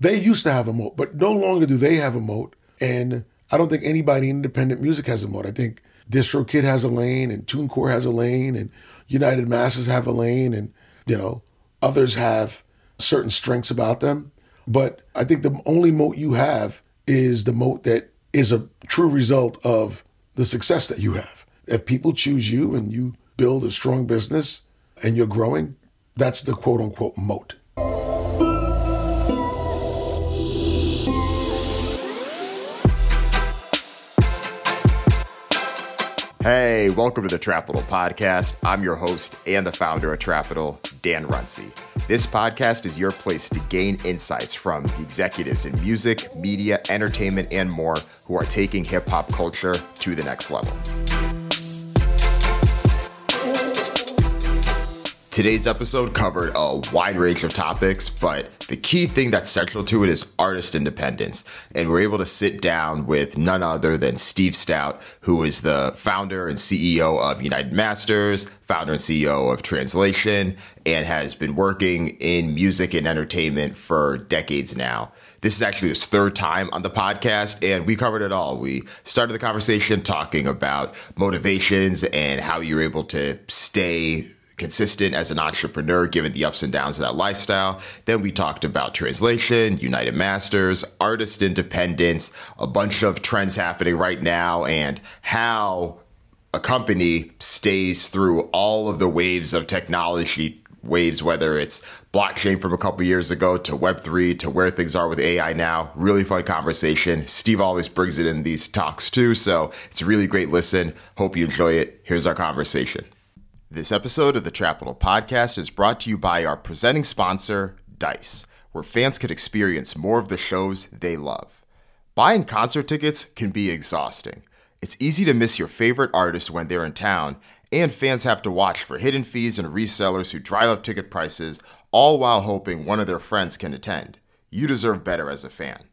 They used to have a moat, but no longer do they have a moat. And I don't think anybody in independent music has a moat. I think DistroKid has a lane, and TuneCore has a lane, and United Masters have a lane, and you know others have certain strengths about them. But I think the only moat you have is the moat that is a true result of the success that you have. If people choose you and you build a strong business and you're growing, that's the quote unquote moat. Hey, welcome to the Trapital Podcast. I'm your host and the founder of Trapital, Dan Runcie. This podcast is your place to gain insights from the executives in music, media, entertainment, and more who are taking hip hop culture to the next level. Today's episode covered a wide range of topics, but the key thing that's central to it is artist independence. And we're able to sit down with none other than Steve Stoute, who is the founder and CEO of United Masters, founder and CEO of Translation, and has been working in music and entertainment for decades now. This is actually his third time on the podcast, and we covered it all. We started the conversation talking about motivations and how you're able to stay consistent as an entrepreneur given the ups and downs of that lifestyle. Then we talked about translation, United Masters, artist independence, a bunch of trends happening right now, and how a company stays through all of the waves of technology waves, whether it's blockchain from a couple years ago to Web3 to where things are with AI now. Really fun conversation. Steve always brings it in these talks too. So it's a really great listen. Hope you enjoy it. Here's our conversation. This episode of the Trapital Podcast is brought to you by our presenting sponsor, Dice, where fans can experience more of the shows they love. Buying concert tickets can be exhausting. It's easy to miss your favorite artist when they're in town, and fans have to watch for hidden fees and resellers who drive up ticket prices, all while hoping one of their friends can attend. You deserve better as a fan.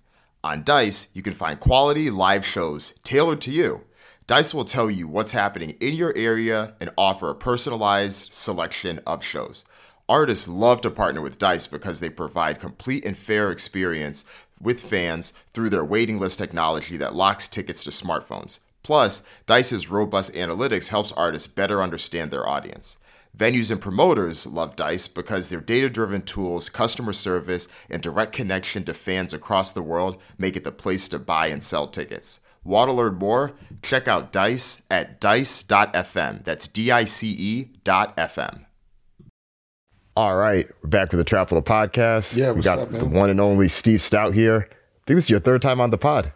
On Dice, you can find quality live shows tailored to you. Dice will tell you what's happening in your area and offer a personalized selection of shows. Artists love to partner with Dice because they provide complete and fair experience with fans through their waiting list technology that locks tickets to smartphones. Plus, Dice's robust analytics helps artists better understand their audience. Venues and promoters love Dice because their data driven tools, customer service, and direct connection to fans across the world make it the place to buy and sell tickets. Want to learn more? Check out Dice at dice.fm. That's D I C E dot FM. All right, we're back with the Trapital Podcast. Yeah, we what's got up, man? the one and only Steve Stoute here. I think this is your third time on the pod.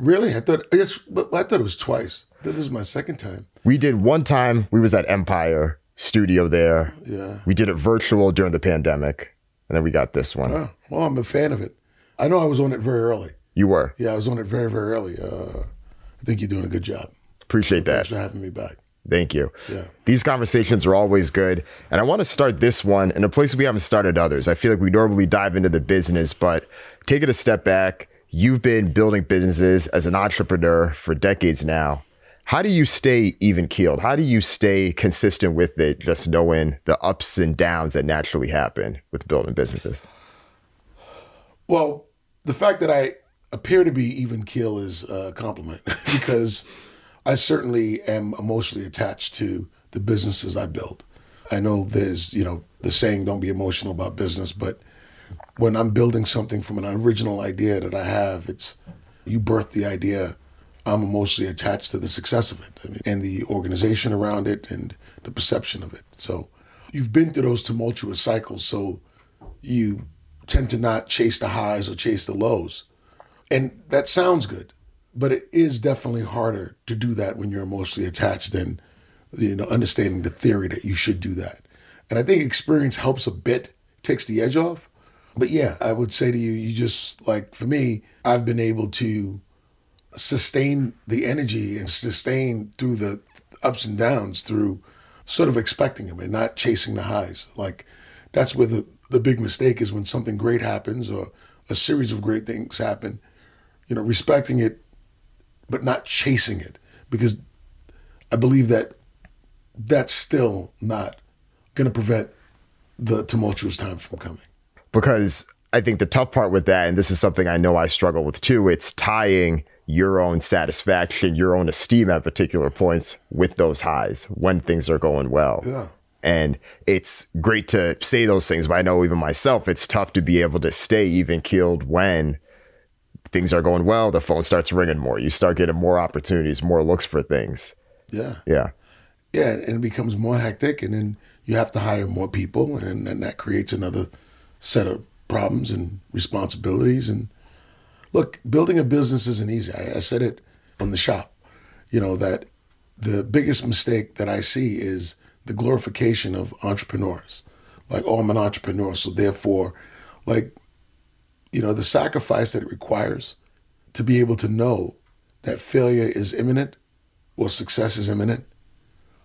Really? I thought I thought it was twice. This is my second time. We did one time. We was at Empire Studio there. Yeah. We did it virtual during the pandemic, and then we got this one. Oh, well, I'm a fan of it. I know I was on it very early. You were. Yeah, I was on it very, very early. Uh, I think you're doing a good job. Appreciate that. Thanks for having me back. Thank you. Yeah. These conversations are always good. And I want to start this one in a place we haven't started others. I feel like we normally dive into the business, but take it a step back. You've been building businesses as an entrepreneur for decades now. How do you stay even keeled? How do you stay consistent with it, just knowing the ups and downs that naturally happen with building businesses? Well, the fact that I appear to be even keel is a compliment because I certainly am emotionally attached to the businesses I build. I know there's, you know, the saying don't be emotional about business, but when I'm building something from an original idea that I have, it's you birth the idea. I'm emotionally attached to the success of it I mean, and the organization around it and the perception of it. So you've been through those tumultuous cycles, so you tend to not chase the highs or chase the lows. And that sounds good, but it is definitely harder to do that when you're emotionally attached than you know understanding the theory that you should do that. And I think experience helps a bit, takes the edge off. But yeah, I would say to you, you just like for me, I've been able to sustain the energy and sustain through the ups and downs through sort of expecting them and not chasing the highs. Like that's where the, the big mistake is when something great happens or a series of great things happen, you know, respecting it but not chasing it. Because I believe that that's still not gonna prevent the tumultuous times from coming. because I think the tough part with that, and this is something I know I struggle with too, it's tying your own satisfaction, your own esteem at particular points with those highs when things are going well. Yeah. And it's great to say those things, but I know even myself, it's tough to be able to stay even keeled when things are going well. The phone starts ringing more. You start getting more opportunities, more looks for things. Yeah. Yeah. Yeah. And it becomes more hectic. And then you have to hire more people. And then that creates another set of problems and responsibilities. And look, building a business isn't easy. I, I said it on the shop, you know, that the biggest mistake that I see is the glorification of entrepreneurs. Like, oh, I'm an entrepreneur, so therefore, like, you know, the sacrifice that it requires to be able to know that failure is imminent or success is imminent,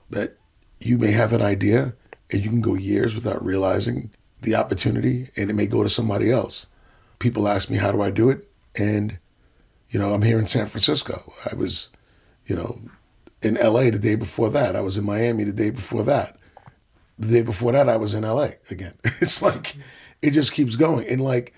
that you may have an idea and you can go years without realizing the opportunity and it may go to somebody else. People ask me, how do I do it? And, you know, I'm here in San Francisco. I was, you know, in LA the day before that. I was in Miami the day before that. The day before that, I was in LA again. It's like, it just keeps going. And like,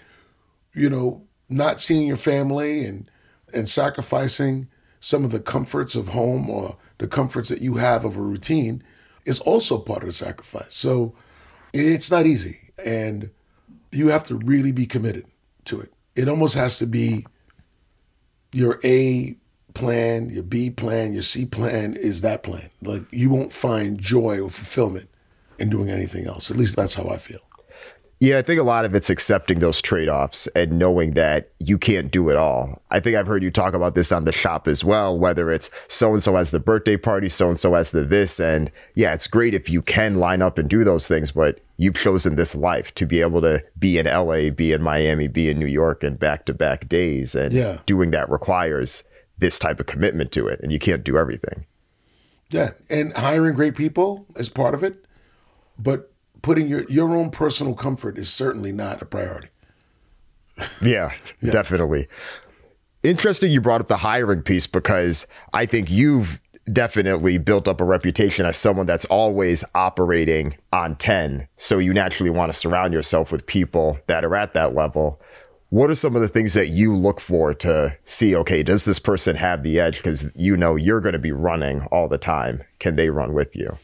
you know, not seeing your family and, and sacrificing some of the comforts of home or the comforts that you have of a routine is also part of the sacrifice. So it's not easy. And you have to really be committed to it. It almost has to be your A plan, your B plan, your C plan is that plan. Like you won't find joy or fulfillment in doing anything else. At least that's how I feel. Yeah, I think a lot of it's accepting those trade offs and knowing that you can't do it all. I think I've heard you talk about this on the shop as well, whether it's so and so has the birthday party, so and so has the this. And yeah, it's great if you can line up and do those things, but you've chosen this life to be able to be in LA, be in Miami, be in New York, and back to back days. And yeah. doing that requires this type of commitment to it, and you can't do everything. Yeah, and hiring great people is part of it, but putting your your own personal comfort is certainly not a priority. yeah, yeah, definitely. Interesting you brought up the hiring piece because I think you've definitely built up a reputation as someone that's always operating on 10. So you naturally want to surround yourself with people that are at that level. What are some of the things that you look for to see, okay, does this person have the edge? Because you know you're going to be running all the time. Can they run with you?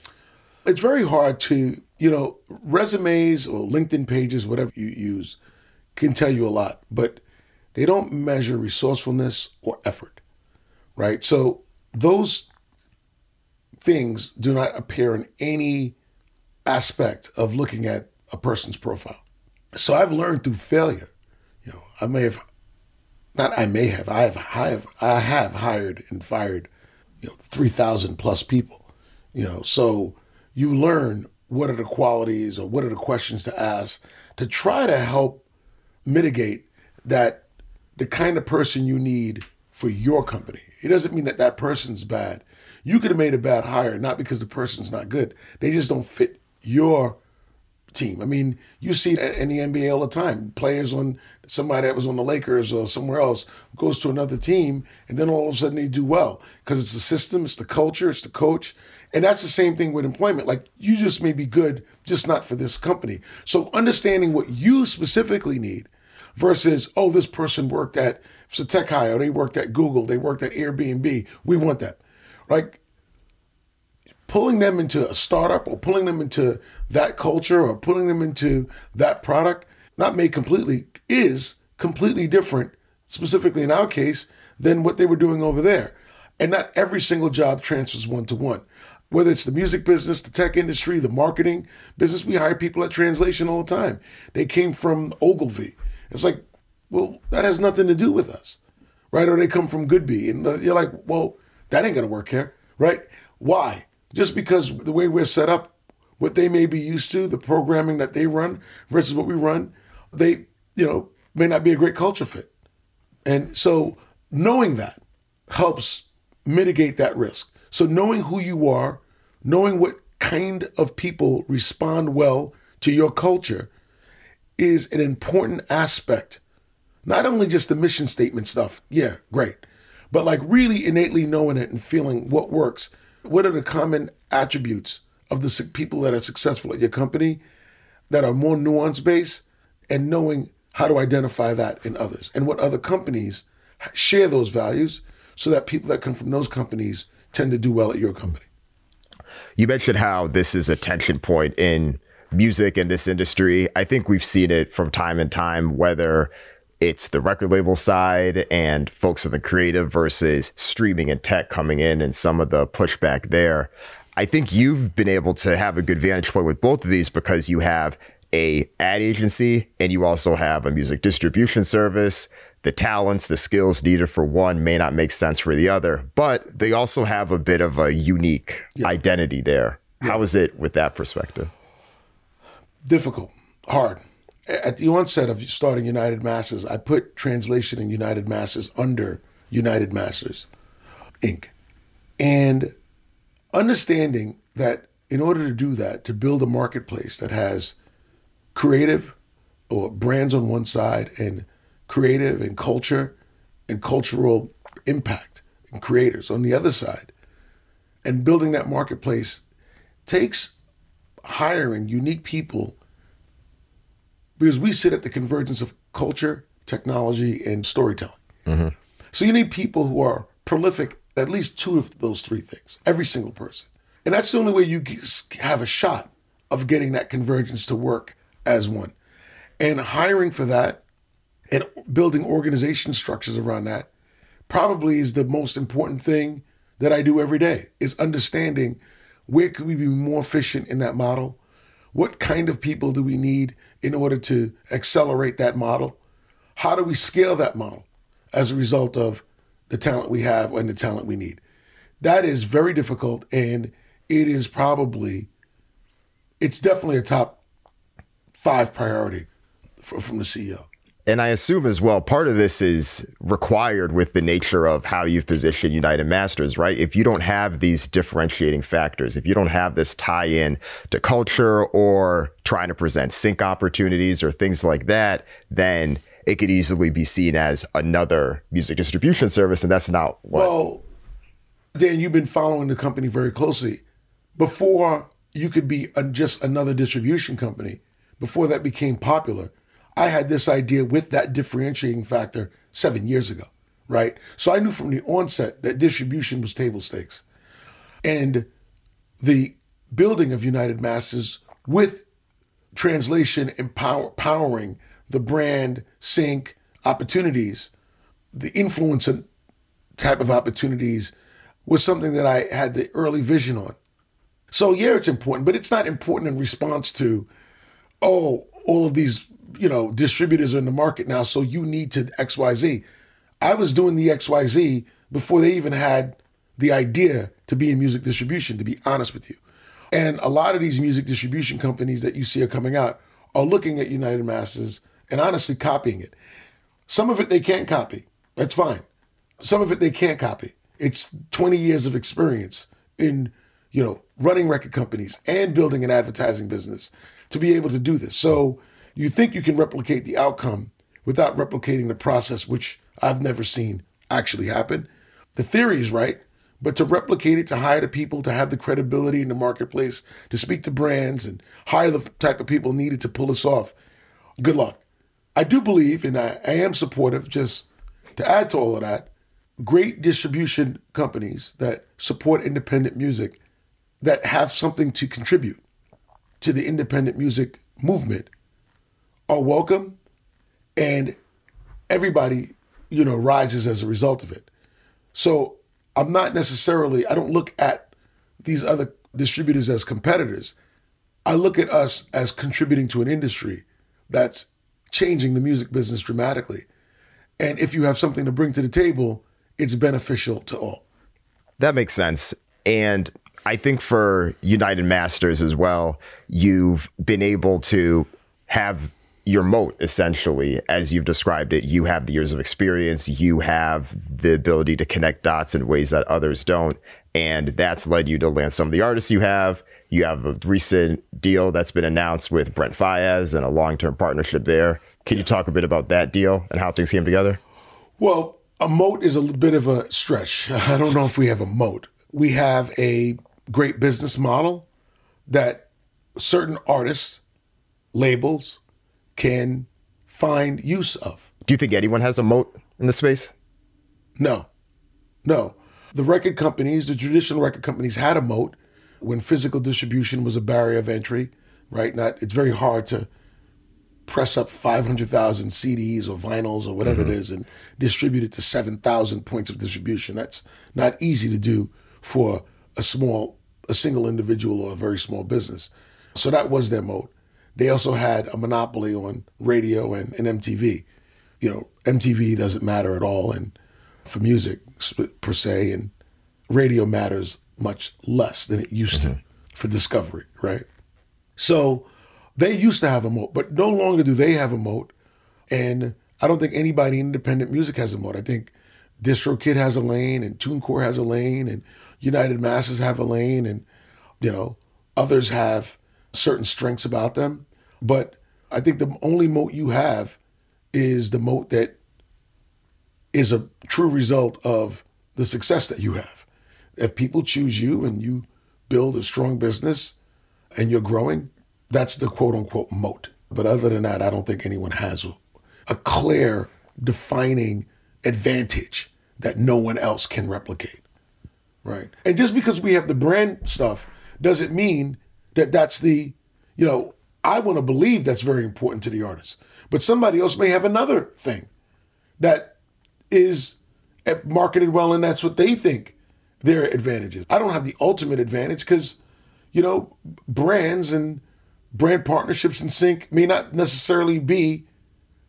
It's very hard to you know, resumes or LinkedIn pages, whatever you use, can tell you a lot, but they don't measure resourcefulness or effort, right? So those things do not appear in any aspect of looking at a person's profile. So I've learned through failure. You know, I may have, not I may have, I have, I have, I have hired and fired, you know, three thousand plus people. You know, so you learn what are the qualities or what are the questions to ask to try to help mitigate that the kind of person you need for your company. It doesn't mean that that person's bad. You could have made a bad hire not because the person's not good. They just don't fit your team. I mean, you see it in the NBA all the time. Players on somebody that was on the Lakers or somewhere else goes to another team, and then all of a sudden they do well because it's the system, it's the culture, it's the coach, and that's the same thing with employment. Like you just may be good, just not for this company. So understanding what you specifically need versus, oh, this person worked at it's a tech hire, they worked at Google, they worked at Airbnb. We want that. Like pulling them into a startup or pulling them into that culture or pulling them into that product, not made completely, is completely different, specifically in our case, than what they were doing over there. And not every single job transfers one to one whether it's the music business, the tech industry, the marketing business, we hire people at translation all the time. They came from Ogilvy. It's like, well, that has nothing to do with us, right? Or they come from Goodby. And you're like, well, that ain't to work here, right? Why? Just because the way we're set up, what they may be used to, the programming that they run versus what we run, they, you know, may not be a great culture fit. And so knowing that helps mitigate that risk. So knowing who you are, knowing what kind of people respond well to your culture is an important aspect. Not only just the mission statement stuff, yeah, great, but like really innately knowing it and feeling what works. What are the common attributes of the people that are successful at your company that are more nuance based and knowing how to identify that in others and what other companies share those values so that people that come from those companies tend to do well at your company. You mentioned how this is a tension point in music in this industry. I think we've seen it from time and time, whether it's the record label side and folks in the creative versus streaming and tech coming in and some of the pushback there. I think you've been able to have a good vantage point with both of these because you have a ad agency and you also have a music distribution service. The talents, the skills needed for one may not make sense for the other, but they also have a bit of a unique yeah. identity there. Yeah. How is it with that perspective? Difficult, hard. At the onset of starting United Masters, I put translation in United Masters under United Masters Inc. And understanding that in order to do that, to build a marketplace that has creative or brands on one side and creative and culture and cultural impact and creators on the other side, and building that marketplace takes hiring unique people because we sit at the convergence of culture, technology, and storytelling. Mm-hmm. So you need people who are prolific at least two of those three things, every single person. And that's the only way you have a shot of getting that convergence to work as one. And hiring for that and building organization structures around that probably is the most important thing that I do every day is understanding where could we be more efficient in that model? What kind of people do we need in order to accelerate that model? How do we scale that model as a result of the talent we have and the talent we need. That is very difficult, and it is probably, it's definitely a top five priority for, from the CEO. And I assume as well, part of this is required with the nature of how you've positioned United Masters, right? If you don't have these differentiating factors, if you don't have this tie in to culture or trying to present sync opportunities or things like that, then it could easily be seen as another music distribution service, and that's not what. Well, Dan, you've been following the company very closely. Before you could be just another distribution company, before that became popular, I had this idea with that differentiating factor seven years ago, right? So I knew from the onset that distribution was table stakes. And the building of United Masters with translation empower, empowering the brand sync opportunities, the influence type of opportunities was something that I had the early vision on. So yeah, it's important, but it's not important in response to, oh, all of these, you know, distributors are in the market now, so you need to XYZ. I was doing the XYZ before they even had the idea to be in music distribution, to be honest with you. And a lot of these music distribution companies that you see are coming out are looking at United Masters and honestly copying it. Some of it they can't copy. That's fine. Some of it they can't copy. It's 20 years of experience in, you know, running record companies and building an advertising business to be able to do this. So you think you can replicate the outcome without replicating the process, which I've never seen actually happen. The theory is right, but to replicate it, to hire the people, to have the credibility in the marketplace, to speak to brands and hire the type of people needed to pull this off, good luck. I do believe, and I, I am supportive, just to add to all of that, great distribution companies that support independent music that have something to contribute to the independent music movement are welcome and everybody you know rises as a result of it so i'm not necessarily i don't look at these other distributors as competitors i look at us as contributing to an industry that's changing the music business dramatically. And if you have something to bring to the table, it's beneficial to all. That makes sense. And I think for United Masters as well, you've been able to have your moat essentially as you've described it you have the years of experience you have the ability to connect dots in ways that others don't and that's led you to land some of the artists you have you have a recent deal that's been announced with Brent Faiyaz and a long term partnership there. Can you talk a bit about that deal and how things came together? Well, a moat is a bit of a stretch. I don't know if we have a moat. We have a great business model that certain artists, labels can find use of. Do you think anyone has a moat in the space? No, no. The record companies, the traditional record companies, had a moat when physical distribution was a barrier of entry. Right? Not. It's very hard to press up 500,000 CDs or vinyls or whatever mm-hmm. it is and distribute it to 7,000 points of distribution. That's not easy to do for a small, a single individual or a very small business. So that was their moat. They also had a monopoly on radio and, and MTV. You know, MTV doesn't matter at all and for music per se, and radio matters much less than it used mm-hmm. to for discovery, right? So they used to have a moat, but no longer do they have a moat. And I don't think anybody in independent music has a moat. I think DistroKid has a lane, and TuneCore has a lane, and United Masters have a lane, and you know others have certain strengths about them. But I think the only moat you have is the moat that is a true result of the success that you have. If people choose you and you build a strong business and you're growing, that's the quote unquote moat. But other than that, I don't think anyone has a clear, defining advantage that no one else can replicate. Right. And just because we have the brand stuff doesn't mean that that's the, you know, I want to believe that's very important to the artist. But somebody else may have another thing that is marketed well and that's what they think their advantage is. I don't have the ultimate advantage because, you know, brands and brand partnerships in sync may not necessarily be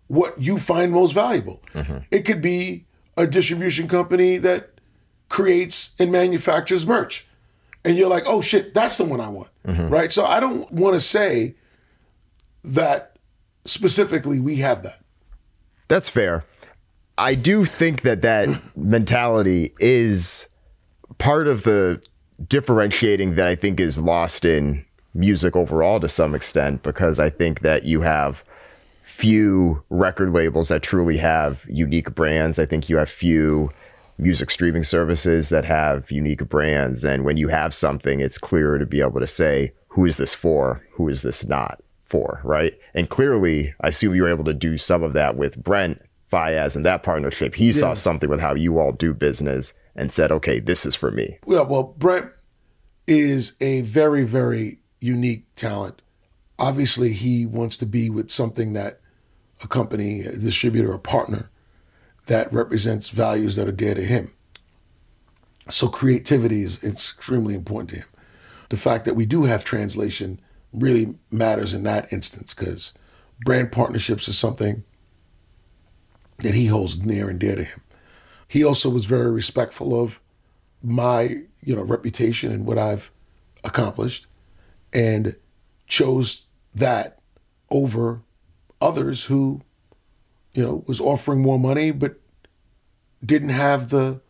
what you find most valuable. Mm-hmm. It could be a distribution company that creates and manufactures merch. And you're like, oh shit, that's the one I want. Mm-hmm. Right. So I don't want to say that specifically we have that. That's fair. I do think that that mentality is part of the differentiating that I think is lost in music overall to some extent because I think that you have few record labels that truly have unique brands. I think you have few music streaming services that have unique brands. And when you have something, it's clearer to be able to say, who is this for? Who is this not for? Right. And clearly, I assume you were able to do some of that with Brent Faiyaz and that partnership. He yeah. saw something with how you all do business and said, okay, this is for me. Yeah. Well, Brent is a very, very unique talent. Obviously, he wants to be with something that a company, a distributor, a partner that represents values that are dear to him. So creativity is extremely important to him. The fact that we do have translation really matters in that instance because brand partnerships is something that he holds near and dear to him. He also was very respectful of my, you know, reputation and what I've accomplished and chose that over others who, you know, was offering more money but didn't have the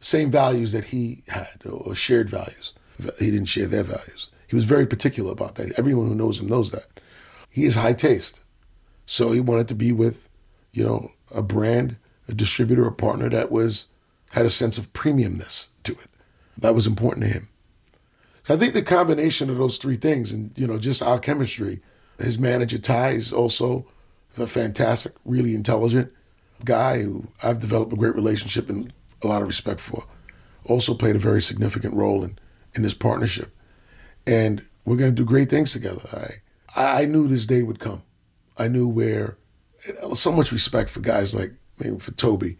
same values that he had or shared values. He didn't share their values. He was very particular about that. Everyone who knows him knows that. He is high taste. So he wanted to be with, you know, a brand, a distributor, a partner that was had a sense of premiumness to it. That was important to him. So I think the combination of those three things and, you know, just our chemistry, his manager ties also a fantastic, really intelligent guy who I've developed a great relationship and a lot of respect for. Also played a very significant role in, in this partnership. And we're going to do great things together. I, I knew this day would come. I knew where, so much respect for guys like, I mean, for Toby,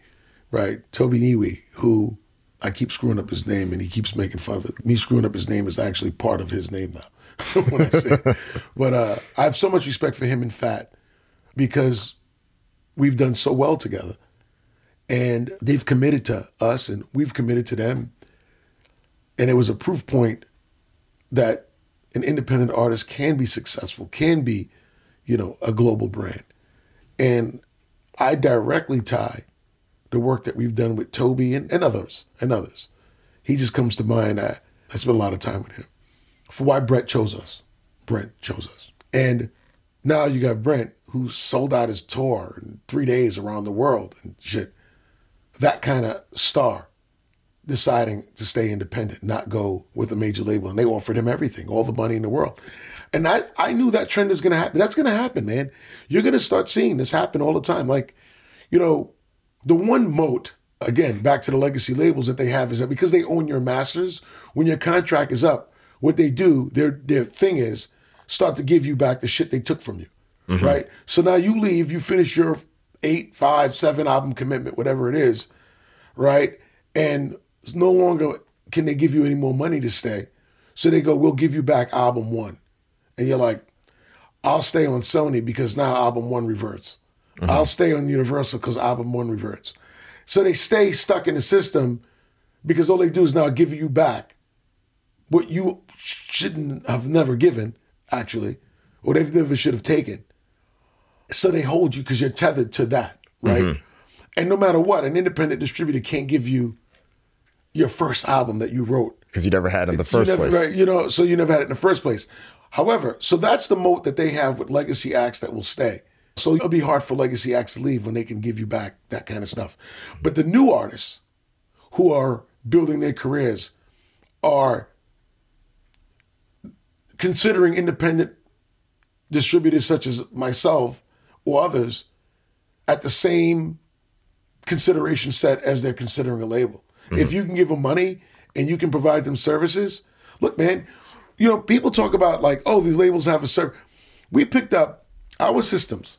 right? Toby Niwi, who I keep screwing up his name, and he keeps making fun of it. Me screwing up his name is actually part of his name now. when I say, but uh, I have so much respect for him and Fat because we've done so well together, and they've committed to us, and we've committed to them, and it was a proof point that an independent artist can be successful, can be, you know, a global brand, and I directly tie the work that we've done with Toby and, and others and others. He just comes to mind. I, I spent a lot of time with him for why Brent chose us. Brent chose us. And now you got Brent who sold out his tour in three days around the world and shit. That kind of star deciding to stay independent, not go with a major label. And they offered him everything, all the money in the world. And I, I knew that trend is going to happen. That's going to happen, man. You're going to start seeing this happen all the time. Like, you know, the one moat, again, back to the legacy labels that they have is that because they own your masters, when your contract is up, what they do, their their thing is start to give you back the shit they took from you. Mm-hmm. Right? So now you leave, you finish your eight, five, seven album commitment, whatever it is, right? And it's no longer can they give you any more money to stay. So they go, we'll give you back album one. And you're like, I'll stay on Sony because now album one reverts. Mm-hmm. I'll stay on Universal because album one reverts. So they stay stuck in the system because all they do is now give you back what you shouldn't have never given, actually, or they never should have taken. So they hold you because you're tethered to that, right? Mm-hmm. And no matter what, an independent distributor can't give you your first album that you wrote because you never had it in the first never, place, right? You know, so you never had it in the first place. However, so that's the moat that they have with legacy acts that will stay. So it'll be hard for legacy acts to leave when they can give you back that kind of stuff. But the new artists who are building their careers are considering independent distributors such as myself or others at the same consideration set as they're considering a label. Mm-hmm. If you can give them money and you can provide them services, look, man, you know, people talk about like, oh, these labels have a service. We picked up our systems.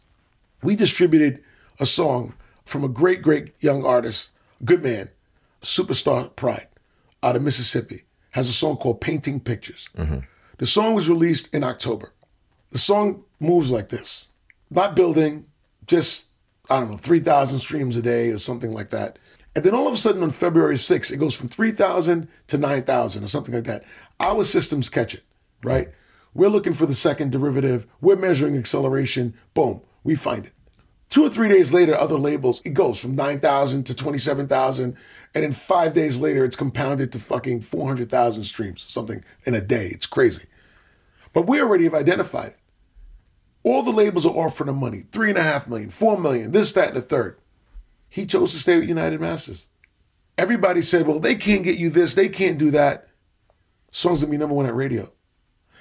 We distributed a song from a great, great young artist, good man, Superstar Pride, out of Mississippi, has a song called Painting Pictures. Mm-hmm. The song was released in October. The song moves like this not building, just, I don't know, 3,000 streams a day or something like that. And then all of a sudden on February 6th, it goes from 3,000 to 9,000 or something like that. Our systems catch it, right? We're looking for the second derivative. We're measuring acceleration. Boom, we find it. Two or three days later, other labels, it goes from 9,000 to 27,000. And then five days later, it's compounded to fucking 400,000 streams, something in a day. It's crazy. But we already have identified it. All the labels are offering him money three and a half million, four million, this, that, and the third. He chose to stay with United Masters. Everybody said, well, they can't get you this, they can't do that. Songs that be number one at radio.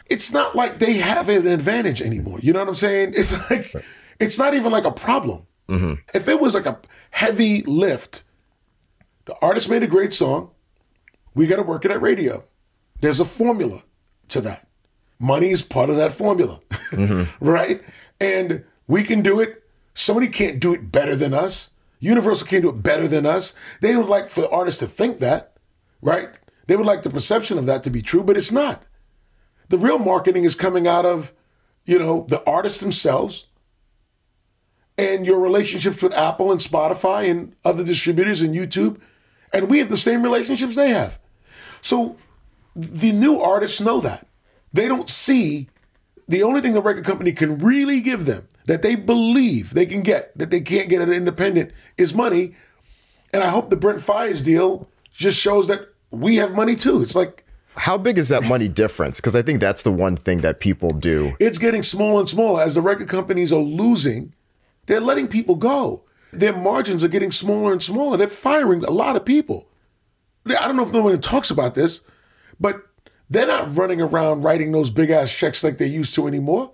It's not like they have an advantage anymore. You know what I'm saying? It's like, it's not even like a problem. Mm-hmm. If it was like a heavy lift, the artist made a great song, we got to work it at radio. There's a formula to that. Money is part of that formula, mm-hmm. right? And we can do it. Somebody can't do it better than us. Universal can't do it better than us. They would like for artists to think that, right? They would like the perception of that to be true, but it's not. The real marketing is coming out of, you know, the artists themselves and your relationships with Apple and Spotify and other distributors and YouTube. And we have the same relationships they have. So the new artists know that. They don't see the only thing the record company can really give them that they believe they can get that they can't get at an independent is money. And I hope the Brent Faiyaz deal just shows that we have money too. It's like how big is that money difference? Because I think that's the one thing that people do. It's getting smaller and smaller as the record companies are losing. They're letting people go. Their margins are getting smaller and smaller. They're firing a lot of people. I don't know if no one talks about this, but they're not running around writing those big ass checks like they used to anymore.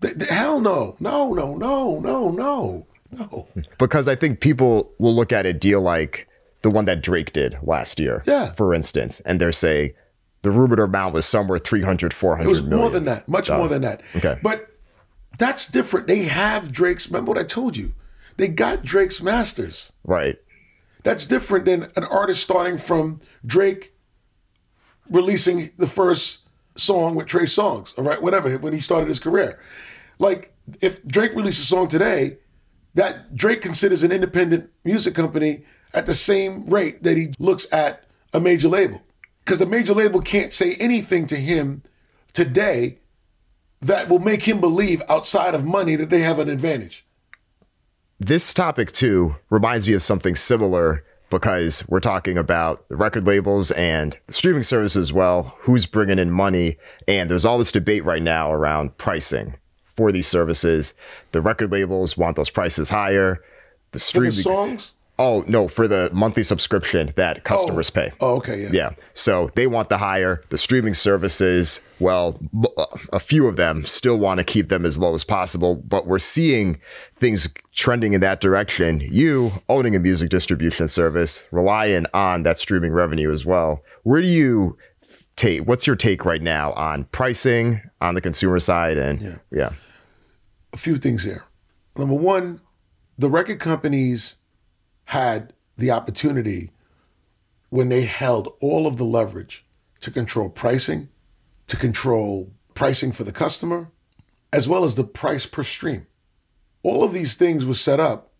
They, they, hell no, no, no, no, no, no, no. Because I think people will look at a deal like the one that Drake did last year, yeah. for instance, and they're say the rumored amount was somewhere 300, 400 It was million. more than that, much more than that. Okay. But that's different. They have Drake's, remember what I told you? They got Drake's masters. Right. That's different than an artist starting from Drake releasing the first song with Trey Songz, all right, whatever, when he started his career. Like, if Drake releases a song today, that Drake considers an independent music company at the same rate that he looks at a major label. Because the major label can't say anything to him today that will make him believe outside of money that they have an advantage. This topic, too, reminds me of something similar because we're talking about the record labels and the streaming services as well, who's bringing in money. And there's all this debate right now around pricing for these services. The record labels want those prices higher. The streaming songs? Oh no, for the monthly subscription that customers oh. pay. Oh, okay, yeah. Yeah. So they want the higher. The streaming services, well, a few of them still want to keep them as low as possible, but we're seeing things trending in that direction. You owning a music distribution service, relying on that streaming revenue as well. Where do you take what's your take right now on pricing on the consumer side and yeah. yeah. A few things here. Number one, the record companies had the opportunity when they held all of the leverage to control pricing, to control pricing for the customer, as well as the price per stream. All of these things were set up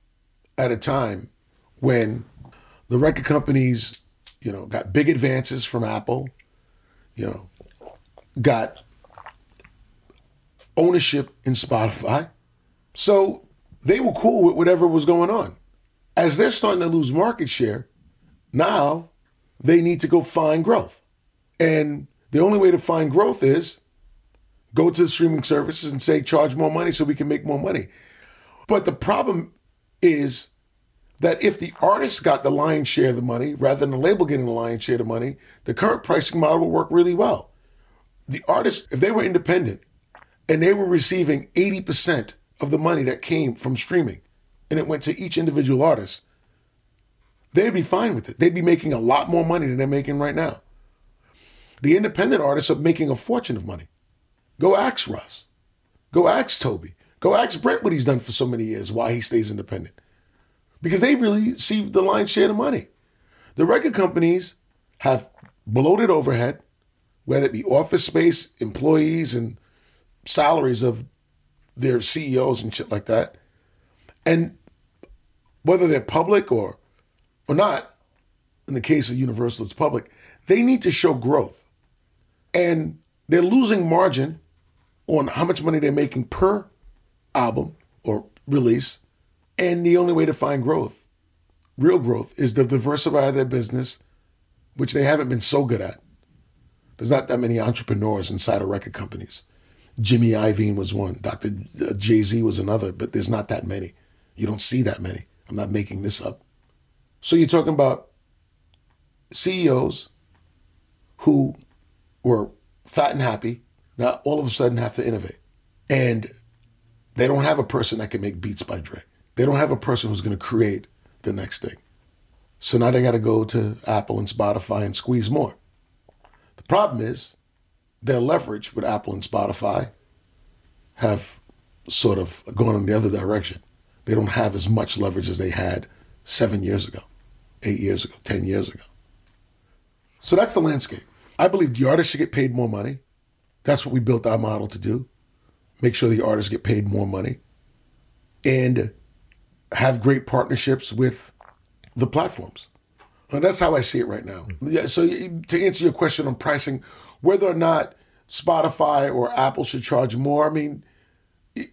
at a time when the record companies, you know, got big advances from Apple, you know, got ownership in Spotify. So they were cool with whatever was going on. As they're starting to lose market share, now they need to go find growth. And the only way to find growth is go to the streaming services and say, charge more money so we can make more money. But the problem is that if the artist got the lion's share of the money rather than the label getting the lion's share of the money, the current pricing model will work really well. The artist, if they were independent and they were receiving 80% of the money that came from streaming and it went to each individual artist, they'd be fine with it. They'd be making a lot more money than they're making right now. The independent artists are making a fortune of money. Go ask Russ. Go ask Toby. Go ask Brent what he's done for so many years, why he stays independent because they really received the lion's share of money. The record companies have bloated overhead, whether it be office space, employees, and salaries of their CEOs and shit like that. And whether they're public or or not, in the case of Universal, it's public, they need to show growth. And they're losing margin on how much money they're making per album or release and the only way to find growth, real growth, is to diversify their business, which they haven't been so good at. There's not that many entrepreneurs inside of record companies. Jimmy Iovine was one. Dr. Uh, Jay Z was another, but there's not that many. You don't see that many. I'm not making this up. So you're talking about CEOs who were fat and happy, now all of a sudden have to innovate. And they don't have a person that can make beats by Dre. They don't have a person who's going to create the next thing. So now they got to go to Apple and Spotify and squeeze more. The problem is their leverage with Apple and Spotify have sort of gone in the other direction. They don't have as much leverage as they had seven years ago, eight years ago, 10 years ago. So that's the landscape. I believe the artists should get paid more money. That's what we built our model to do. Make sure the artists get paid more money. And have great partnerships with the platforms. And that's how I see it right now. Hmm. Yeah, so to answer your question on pricing, whether or not Spotify or Apple should charge more, I mean,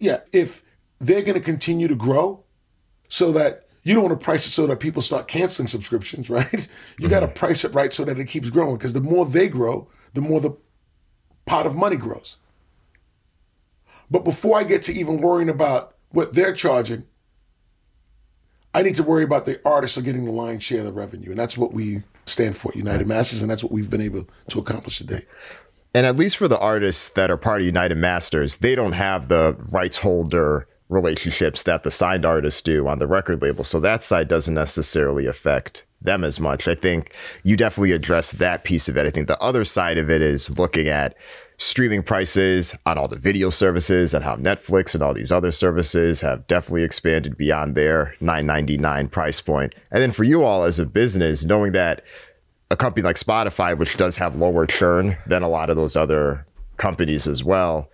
yeah, if they're going to continue to grow so that you don't want to price it so that people start canceling subscriptions, right? You mm-hmm. got to price it right so that it keeps growing because the more they grow, the more the pot of money grows. But before I get to even worrying about what they're charging, I need to worry about the artists are getting the lion's share of the revenue. And that's what we stand for, United Masters, and that's what we've been able to accomplish today. And at least for the artists that are part of United Masters, they don't have the rights holder relationships that the signed artists do on the record label. So that side doesn't necessarily affect them as much. I think you definitely address that piece of it. I think the other side of it is looking at streaming prices on all the video services and how Netflix and all these other services have definitely expanded beyond their 9.99 price point. And then for you all as a business, knowing that a company like Spotify, which does have lower churn than a lot of those other companies as well,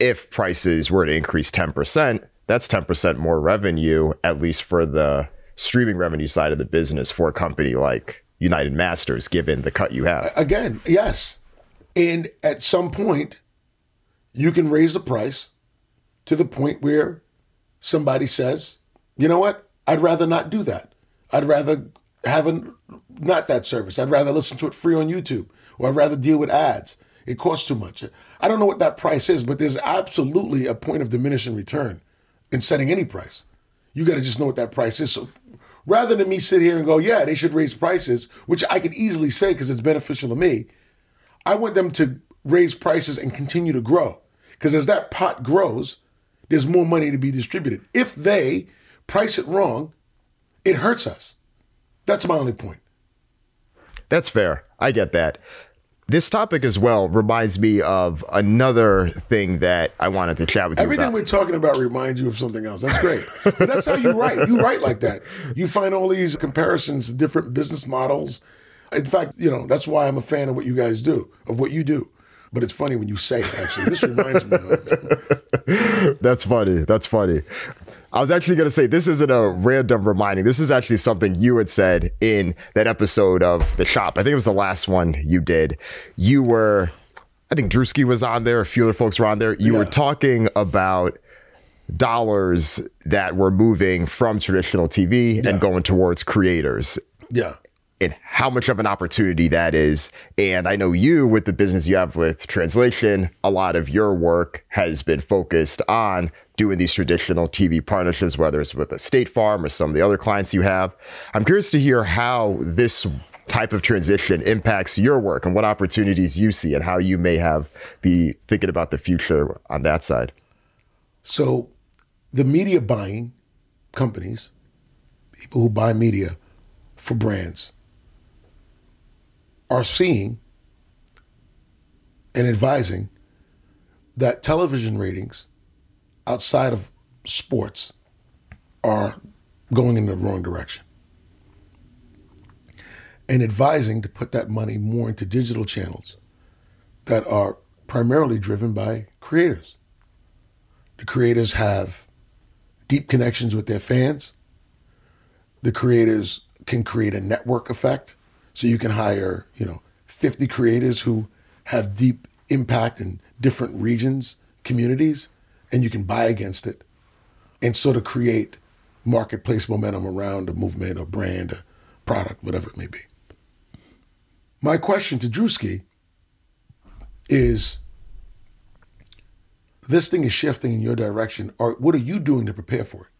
if prices were to increase 10%, that's 10% more revenue, at least for the streaming revenue side of the business for a company like United Masters, given the cut you have. Again, yes. And at some point, you can raise the price to the point where somebody says, you know what? I'd rather not do that. I'd rather have a, not that service. I'd rather listen to it free on YouTube or I'd rather deal with ads. It costs too much. I don't know what that price is, but there's absolutely a point of diminishing return in setting any price. You got to just know what that price is. So Rather than me sit here and go, yeah, they should raise prices, which I could easily say because it's beneficial to me, I want them to raise prices and continue to grow. Because as that pot grows, there's more money to be distributed. If they price it wrong, it hurts us. That's my only point. That's fair. I get that. This topic as well reminds me of another thing that I wanted to chat with you about. Everything about. we're talking about reminds you of something else. That's great. but that's how you write. You write like that. You find all these comparisons to different business models. In fact, you know, that's why I'm a fan of what you guys do, of what you do. But it's funny when you say it, actually. This reminds me of. That's funny. That's funny. I was actually going to say this isn't a random reminding. This is actually something you had said in that episode of The Shop. I think it was the last one you did. You were, I think Drewski was on there, a few other folks were on there. You Yeah. were talking about dollars that were moving from traditional TV and going towards creators Yeah. And how much of an opportunity that is. And I know you, with the business you have with translation, a lot of your work has been focused on doing these traditional TV partnerships, whether it's with a State Farm or some of the other clients you have. I'm curious to hear how this type of transition impacts your work and what opportunities you see and how you may have be thinking about the future on that side. So the media buying companies, people who buy media for brands, are seeing and advising that television ratings outside of sports are going in the wrong direction. And advising to put that money more into digital channels that are primarily driven by creators. The creators have deep connections with their fans. The creators can create a network effect. So you can hire, you know, 50 creators who have deep impact in different regions, communities, and you can buy against it and sort of create marketplace momentum around a movement, a brand, a product, whatever it may be. My question to Drewski is this thing is shifting in your direction, or what are you doing to prepare for it?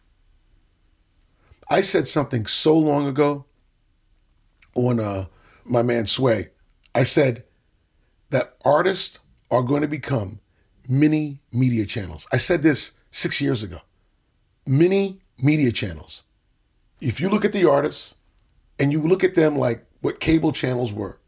I said something so long ago on uh, my man Sway. I said that artists are going to become mini media channels. I said this six years ago. Mini media channels. If you look at the artists and you look at them like what cable channels were,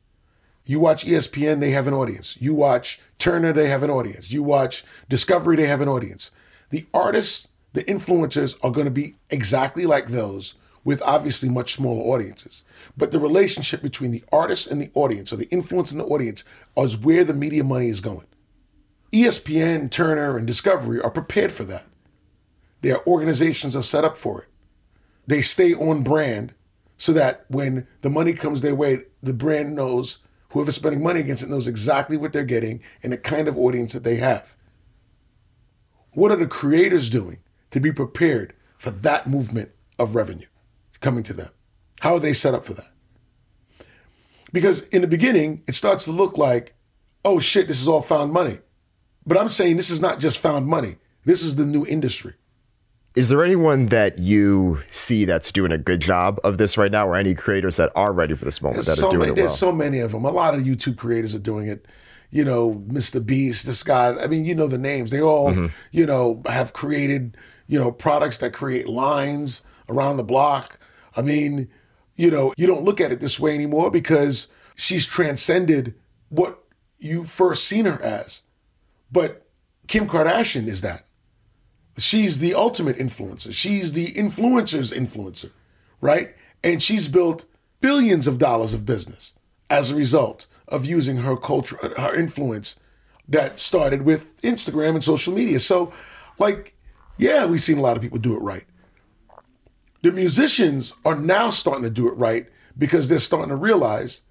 you watch ESPN, they have an audience. You watch Turner, they have an audience. You watch Discovery, they have an audience. The artists, the influencers are going to be exactly like those with obviously much smaller audiences. But the relationship between the artist and the audience, or the influence in the audience, is where the media money is going. ESPN, Turner, and Discovery are prepared for that. Their organizations are set up for it. They stay on brand so that when the money comes their way, the brand knows whoever's spending money against it knows exactly what they're getting and the kind of audience that they have. What are the creators doing to be prepared for that movement of revenue coming to them? How are they set up for that? Because in the beginning, it starts to look like, oh shit, this is all found money. But I'm saying this is not just found money. This is the new industry. Is there anyone that you see that's doing a good job of this right now, or any creators that are ready for this moment There's that so are doing many, it well? There's so many of them. A lot of YouTube creators are doing it. You know, Mr. Beast, this guy. I mean, you know the names. They all, Mm-hmm. you know, have created, you know, products that create lines around the block. I mean, you know, you don't look at it this way anymore because she's transcended what you first seen her as. But Kim Kardashian is that. She's the ultimate influencer. She's the influencer's influencer, right? And she's built billions of dollars of business as a result of using her culture, her influence that started with Instagram and social media. So, like, yeah, we've seen a lot of people do it right. The musicians are now starting to do it right because they're starting to realize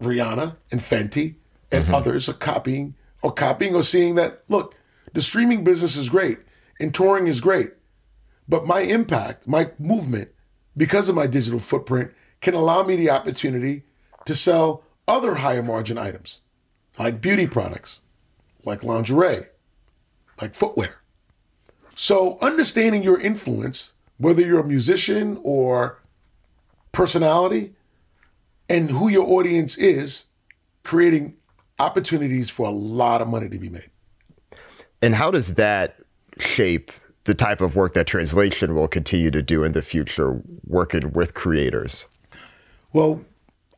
Rihanna and Fenty and mm-hmm. others are copying or copying or seeing that look, the streaming business is great and touring is great, but my impact, my movement, because of my digital footprint, can allow me the opportunity to sell other higher margin items like beauty products, like lingerie, like footwear. So understanding your influence, whether you're a musician or personality and who your audience is, creating opportunities for a lot of money to be made. And how does that shape the type of work that translation will continue to do in the future, working with creators? Well,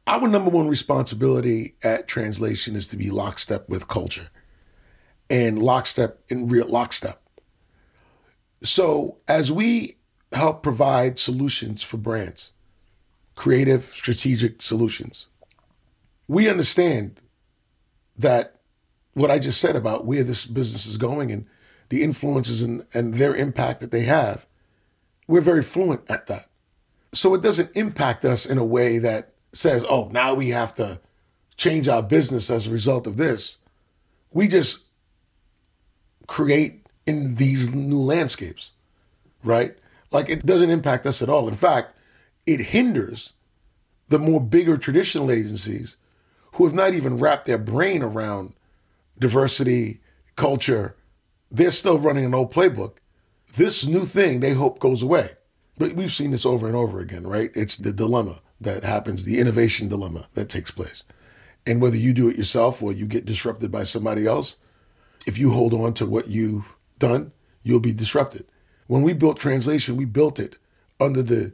our number one responsibility at translation is to be lockstep with culture and lockstep in real lockstep. So as we help provide solutions for brands, creative, strategic solutions, we understand that what I just said about where this business is going and the influences and, and their impact that they have, we're very fluent at that. So it doesn't impact us in a way that says, oh, now we have to change our business as a result of this. We just create in these new landscapes, right? Like it doesn't impact us at all. In fact, it hinders the more bigger traditional agencies who have not even wrapped their brain around diversity, culture. They're still running an old playbook. This new thing they hope goes away. But we've seen this over and over again, right? It's the dilemma that happens, the innovation dilemma that takes place. And whether you do it yourself or you get disrupted by somebody else, if you hold on to what you've done, you'll be disrupted. When we built translation, we built it under the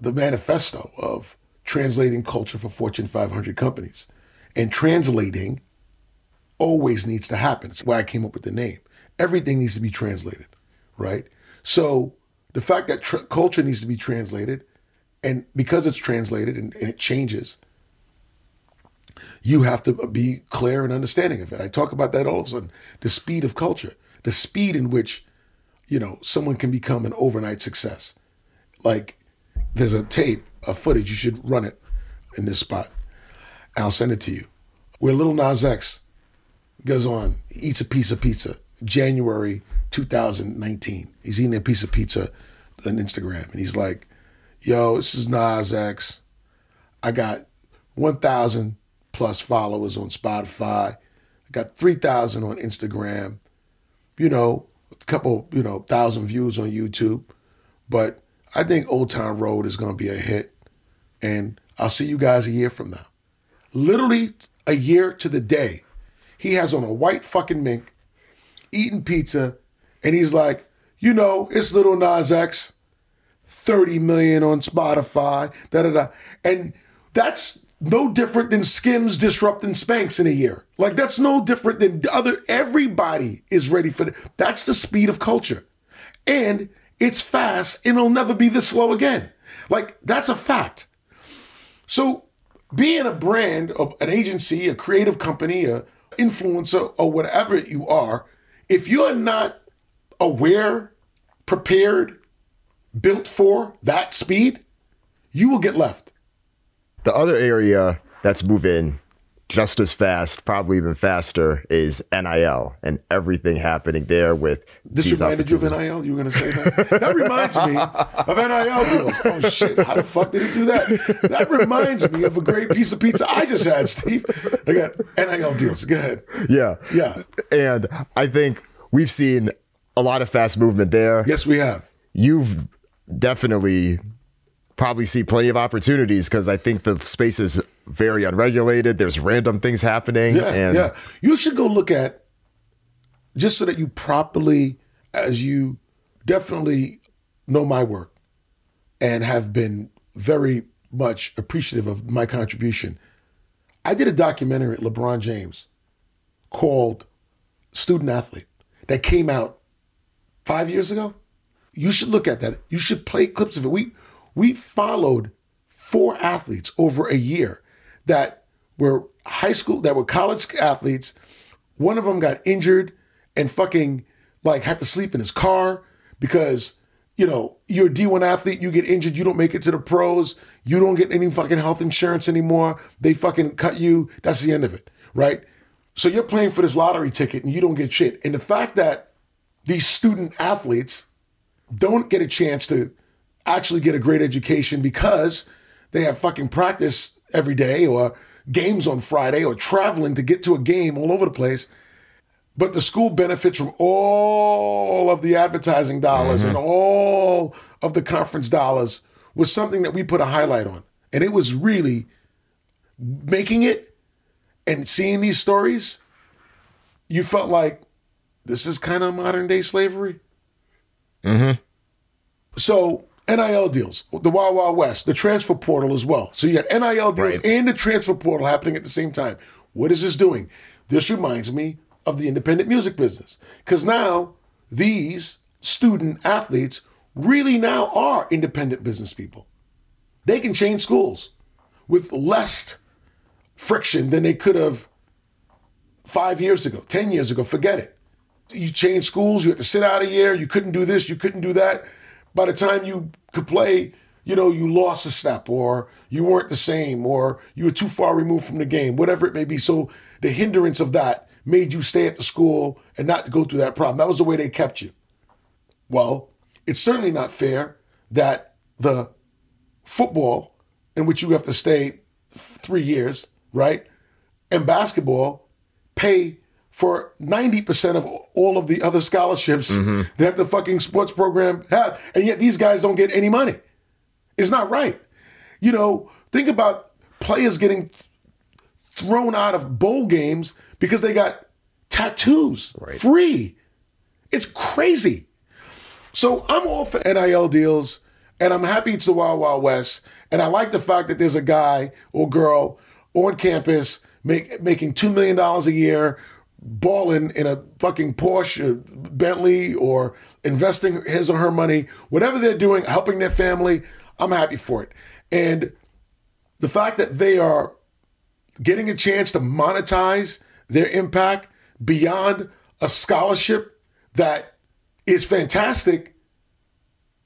the manifesto of translating culture for Fortune 500 companies. And translating always needs to happen. That's why I came up with the name. Everything needs to be translated, right? So the fact that tr- culture needs to be translated, and because it's translated and, and it changes, you have to be clear and understanding of it. I talk about that all of a sudden. The speed of culture, the speed in which, you know, someone can become an overnight success. Like there's a tape, a footage, you should run it in this spot. I'll send it to you. Where Lil Nas X goes on, eats a piece of pizza, January 2019. He's eating a piece of pizza on Instagram, and he's like, yo, this is Nas X. I got 1,000 plus followers on Spotify. I got 3,000 on Instagram. You know, couple, you know, thousand views on YouTube. But I think Old Town Road is going to be a hit. And I'll see you guys a year from now. Literally a year to the day. He has on a white fucking mink, eating pizza, and he's like, you know, it's Lil Nas X, 30 million on Spotify, da da da. And that's no different than Skims disrupting Spanx in a year. Like that's no different than other everybody is ready for it. That's the speed of culture. And it's fast and it'll never be this slow again. Like that's a fact. So being a brand, an agency, a creative company, a influencer, or whatever you are, if you're not aware, prepared, built for that speed, you will get left. The other area that's moving just as fast, probably even faster, is NIL and everything happening there with. This reminded you of NIL? You were going to say that? that reminds me of NIL deals. Oh, shit. How the fuck did he do that? That reminds me of a great piece of pizza I just had, Steve. I got NIL deals. Go ahead. Yeah. Yeah. And I think we've seen a lot of fast movement there. Yes, we have. You've definitely probably see plenty of opportunities because I think the space is very unregulated. There's random things happening. Yeah, and yeah. You should go look at just so that you properly, as you definitely know my work and have been very much appreciative of my contribution. I did a documentary at LeBron James called Student Athlete that came out five years ago. You should look at that. You should play clips of it. We we followed four athletes over a year that were high school, that were college athletes. One of them got injured and fucking like had to sleep in his car because you know, you're a D1 athlete, you get injured, you don't make it to the pros, you don't get any fucking health insurance anymore. They fucking cut you. That's the end of it, right? So you're playing for this lottery ticket and you don't get shit. And the fact that these student athletes don't get a chance to actually get a great education because they have fucking practice every day or games on Friday or traveling to get to a game all over the place. But the school benefits from all of the advertising dollars mm-hmm. and all of the conference dollars was something that we put a highlight on. And it was really making it and seeing these stories, you felt like this is kind of modern day slavery. Mm-hmm. So NIL deals, the Wild Wild West, the transfer portal as well. So you got NIL deals Right. and the transfer portal happening at the same time. What is this doing? This reminds me of the independent music business because now these student athletes really now are independent business people. They can change schools with less friction than they could have five years ago, 10 years ago. Forget it. You change schools, you had to sit out a year, you couldn't do this, you couldn't do that. By the time you could play, you know, you lost a step or you weren't the same or you were too far removed from the game, whatever it may be. So the hindrance of that made you stay at the school and not go through that problem. That was the way they kept you. Well, it's certainly not fair that the football, in which you have to stay three years, right? And basketball pay for 90% of all of the other scholarships mm-hmm. that the fucking sports program have. And yet these guys don't get any money. It's not right. You know, think about players getting th- thrown out of bowl games because they got tattoos free. It's crazy. So I'm all for NIL deals, and I'm happy it's the Wild Wild West. And I like the fact that there's a guy or girl on campus make, making $2 million a year, balling in a fucking Porsche, Bentley, or investing his or her money, whatever they're doing, helping their family. I'm happy for it. And the fact that they are getting a chance to monetize their impact beyond a scholarship that is fantastic,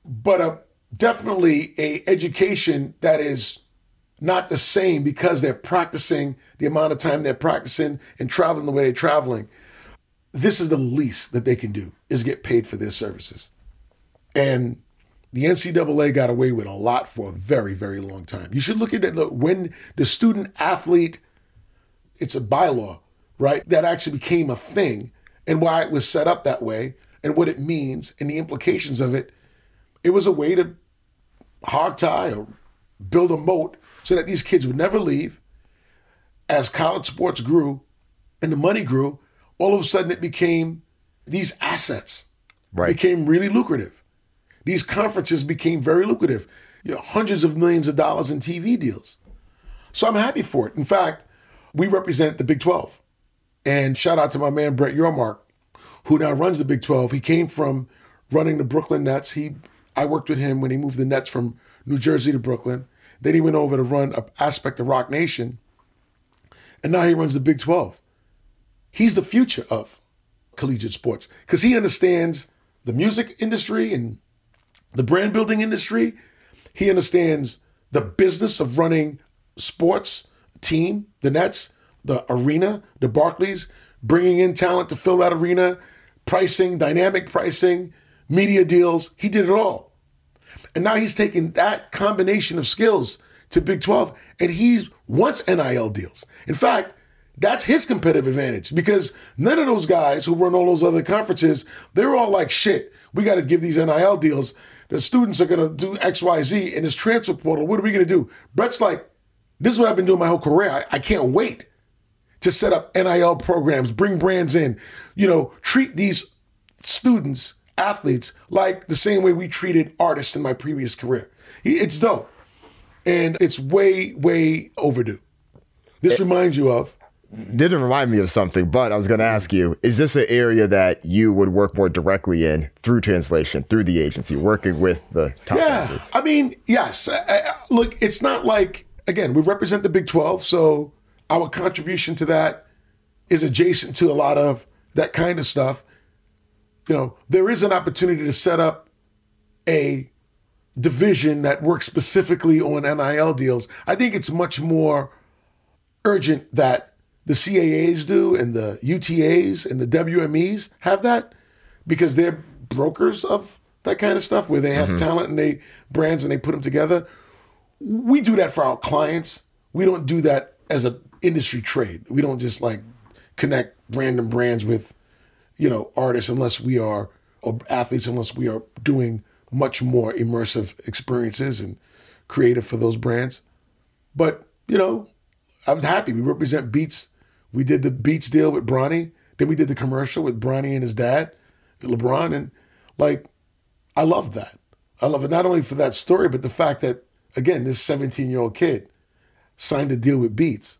but a definitely a education that is not the same because they're practicing the amount of time they're practicing and traveling the way they're traveling. This is the least that they can do is get paid for their services. And the NCAA got away with a lot for a very, very long time. You should look at it look, when the student athlete, it's a bylaw, right? That actually became a thing and why it was set up that way and what it means and the implications of it. It was a way to hog tie or build a moat so that these kids would never leave. As college sports grew and the money grew, all of a sudden it became these assets Right. became really lucrative. These conferences became very lucrative. You know, hundreds of millions of dollars in TV deals. So I'm happy for it. In fact, we represent the Big 12. And shout out to my man Brett Yormark, who now runs the Big 12. He came from running the Brooklyn Nets. He I worked with him when he moved the Nets from New Jersey to Brooklyn. Then he went over to run an aspect of Roc Nation. And now he runs the Big 12. He's the future of collegiate sports because he understands the music industry and the brand building industry. He understands the business of running sports team, the Nets, the arena, the Barclays, bringing in talent to fill that arena, pricing, dynamic pricing, media deals. He did it all. And now he's taking that combination of skills to Big 12 and he wants NIL deals. In fact, that's his competitive advantage because none of those guys who run all those other conferences, they're all like, shit, we got to give these NIL deals. The students are going to do X, Y, Z in this transfer portal. What are we going to do? Brett's like, this is what I've been doing my whole career. I, I can't wait to set up NIL programs, bring brands in, you know, treat these students, athletes, like the same way we treated artists in my previous career. It's dope. And it's way, way overdue. This reminds you of didn't remind me of something, but I was going to ask you: Is this an area that you would work more directly in through translation, through the agency, working with the top Yeah, athletes? I mean, yes. Look, it's not like again we represent the Big Twelve, so our contribution to that is adjacent to a lot of that kind of stuff. You know, there is an opportunity to set up a division that works specifically on NIL deals. I think it's much more urgent that the CAAs do and the UTAs and the WMEs have that because they're brokers of that kind of stuff where they have mm-hmm. talent and they brands and they put them together. We do that for our clients. We don't do that as an industry trade. We don't just like connect random brands with, you know, artists unless we are or athletes unless we are doing much more immersive experiences and creative for those brands. But, you know, I'm happy. We represent Beats. We did the Beats deal with Bronny. Then we did the commercial with Bronny and his dad, LeBron. And like, I love that. I love it not only for that story, but the fact that, again, this 17 year old kid signed a deal with Beats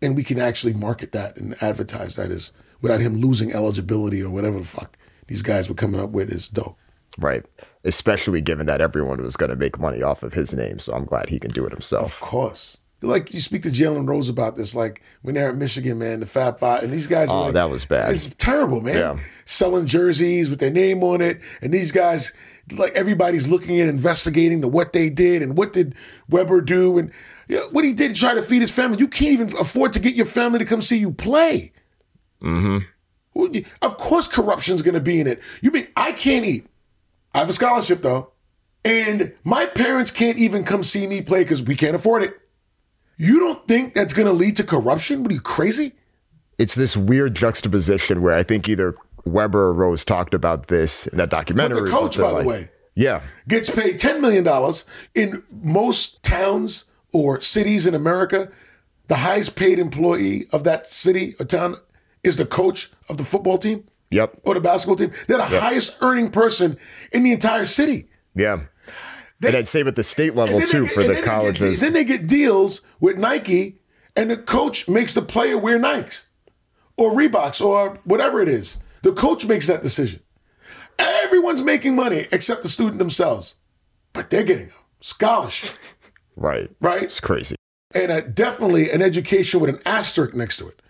and we can actually market that and advertise that as without him losing eligibility or whatever the fuck these guys were coming up with is dope. Right. Especially given that everyone was going to make money off of his name. So I'm glad he can do it himself. Of course. Like you speak to Jalen Rose about this, like when they're at Michigan, man, the Fab Five, and these guys. Oh, like, that was bad. It's terrible, man. Yeah. Selling jerseys with their name on it, and these guys, like everybody's looking at investigating the what they did and what did Webber do and you know, what he did to try to feed his family. You can't even afford to get your family to come see you play. Mm-hmm. Of course, corruption's going to be in it. You mean I can't eat? I have a scholarship though, and my parents can't even come see me play because we can't afford it. You don't think that's going to lead to corruption? What are you crazy? It's this weird juxtaposition where I think either Webber or Rose talked about this in that documentary. But the coach, by like- the way, Yeah. gets paid $10 million. In most towns or cities in America, the highest paid employee of that city or town is the coach of the football team Yep. or the basketball team. They're the highest earning person in the entire city. Yeah. and then same at the state level too they- for the they get- colleges. then they get deals with Nike, and the coach makes the player wear Nikes or Reeboks or whatever it is. The coach makes that decision. Everyone's making money except the student themselves, but they're getting a scholarship, right. right? It's crazy. And a, definitely an education with an asterisk next to it.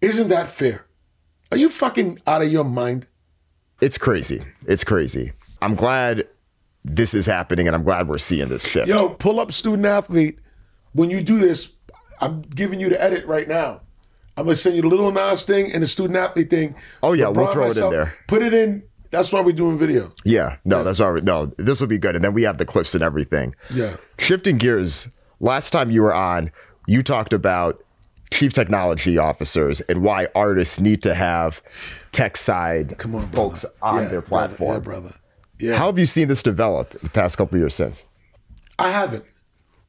Isn't that fair? Are you fucking out of your mind? It's crazy. It's crazy. I'm glad this is happening and I'm glad we're seeing this shift. Yo, pull up student athlete. When you do this, I'm giving you the edit right now. I'm gonna send you the Lil Nas thing and the student athlete thing. Oh, yeah, we'll throw it in there. Put it in. That's why we're doing video. Yeah, no, that's all right. No, this will be good. And then we have the clips and everything. Yeah. Shifting gears, last time you were on, you talked about chief technology officers and why artists need to have tech side Come on, brother. folks on Yeah, their brother. platform. Yeah, brother. Yeah. How have you seen this develop the past couple of years since? I haven't.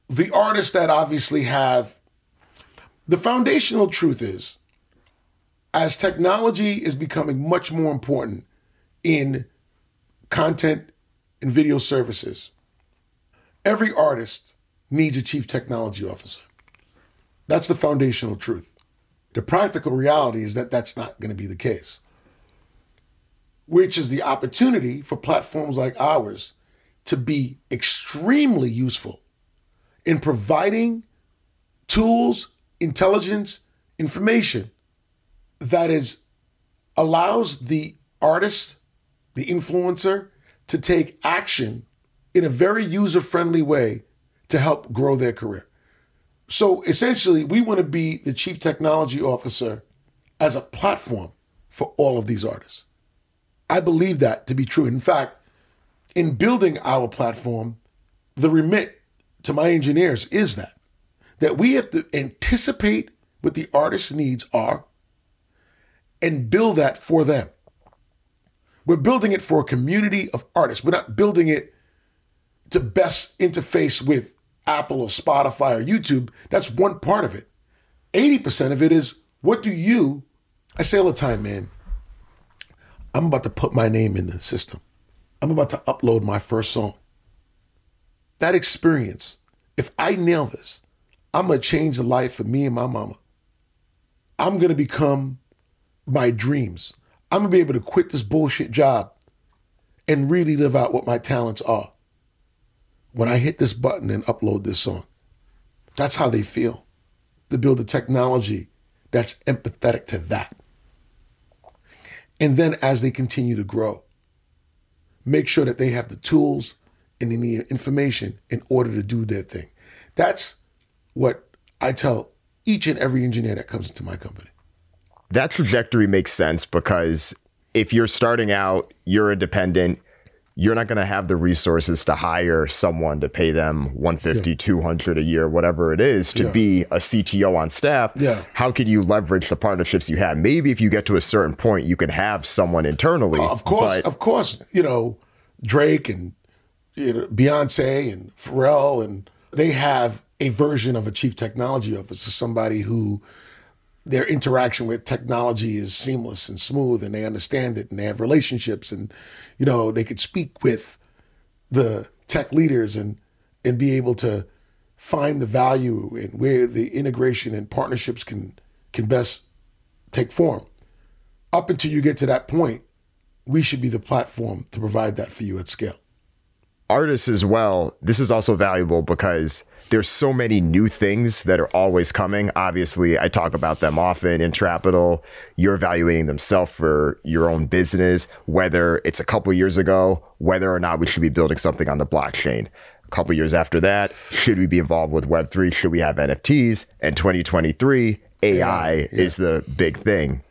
The artists that obviously have the foundational truth is as technology is becoming much more important in content and video services, every artist needs a chief technology officer. That's the foundational truth. The practical reality is that that's not going to be the case, which is the opportunity for platforms like ours to be extremely useful in providing tools, intelligence, information that is allows the artist, the influencer to take action in a very user-friendly way to help grow their career. So essentially, we want to be the chief technology officer as a platform for all of these artists. I believe that to be true. In fact, in building our platform, the remit to my engineers is that that we have to anticipate what the artist's needs are and build that for them. We're building it for a community of artists. We're not building it to best interface with Apple or Spotify or YouTube. That's one part of it. 80% of it is what do you, I say all the time, man, I'm about to put my name in the system. I'm about to upload my first song. That experience, if I nail this, I'm going to change the life of me and my mama. I'm going to become my dreams. I'm going to be able to quit this bullshit job and really live out what my talents are when I hit this button and upload this song. That's how they feel. To build a technology that's empathetic to that. And then as they continue to grow, make sure that they have the tools and the information in order to do their thing. That's what I tell each and every engineer that comes into my company. That trajectory makes sense because if you're starting out, you're independent, you're not going to have the resources to hire someone to pay them 150 200 a year whatever it is to Yeah. be a cto on staff Yeah. how can you leverage the partnerships you have maybe if you get to a certain point you can have someone internally Of course, but of course, you know, Drake and you know, Beyonce and Pharrell and they have a version of a chief technology officer, somebody who their interaction with technology is seamless and smooth and they understand it and they have relationships and you know they could speak with the tech leaders and and be able to find the value and where the integration and partnerships can can best take form. Up until you get to that point we should be the platform to provide that for you at scale. Artists as well this is also valuable because there's so many new things that are always coming. Obviously, I talk about them often in Trapital. You're evaluating themselves for your own business, whether it's a couple years ago, whether or not we should be building something on the blockchain. A couple years after that, should we be involved with Web3? Should we have NFTs? And 2023, AI yeah, is the big thing.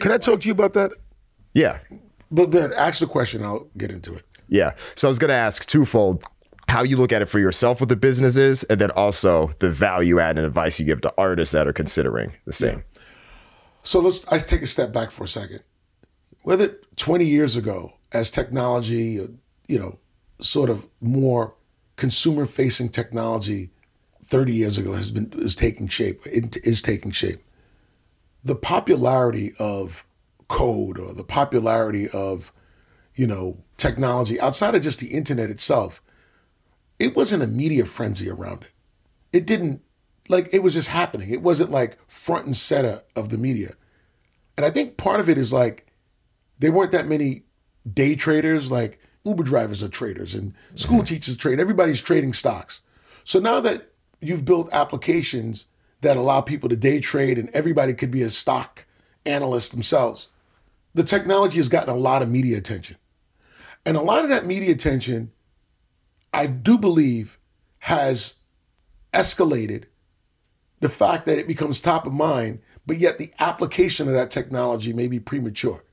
Can I talk to you about that? Yeah. But, but ask the question, I'll get into it. Yeah. So I was going to ask twofold how you look at it for yourself with the businesses, and then also the value add and advice you give to artists that are considering the same. Yeah. So let's I take a step back for a second. Whether 20 years ago, as technology, you know, sort of more consumer facing technology 30 years ago has been is taking shape, it is taking shape. The popularity of code or the popularity of, you know, technology outside of just the internet itself it wasn't a media frenzy around it. It didn't like it was just happening. It wasn't like front and center of the media. And I think part of it is like there weren't that many day traders, like Uber drivers are traders and school mm-hmm. teachers trade. Everybody's trading stocks. So now that you've built applications that allow people to day trade and everybody could be a stock analyst themselves, the technology has gotten a lot of media attention. And a lot of that media attention I do believe has escalated the fact that it becomes top of mind, but yet the application of that technology may be premature.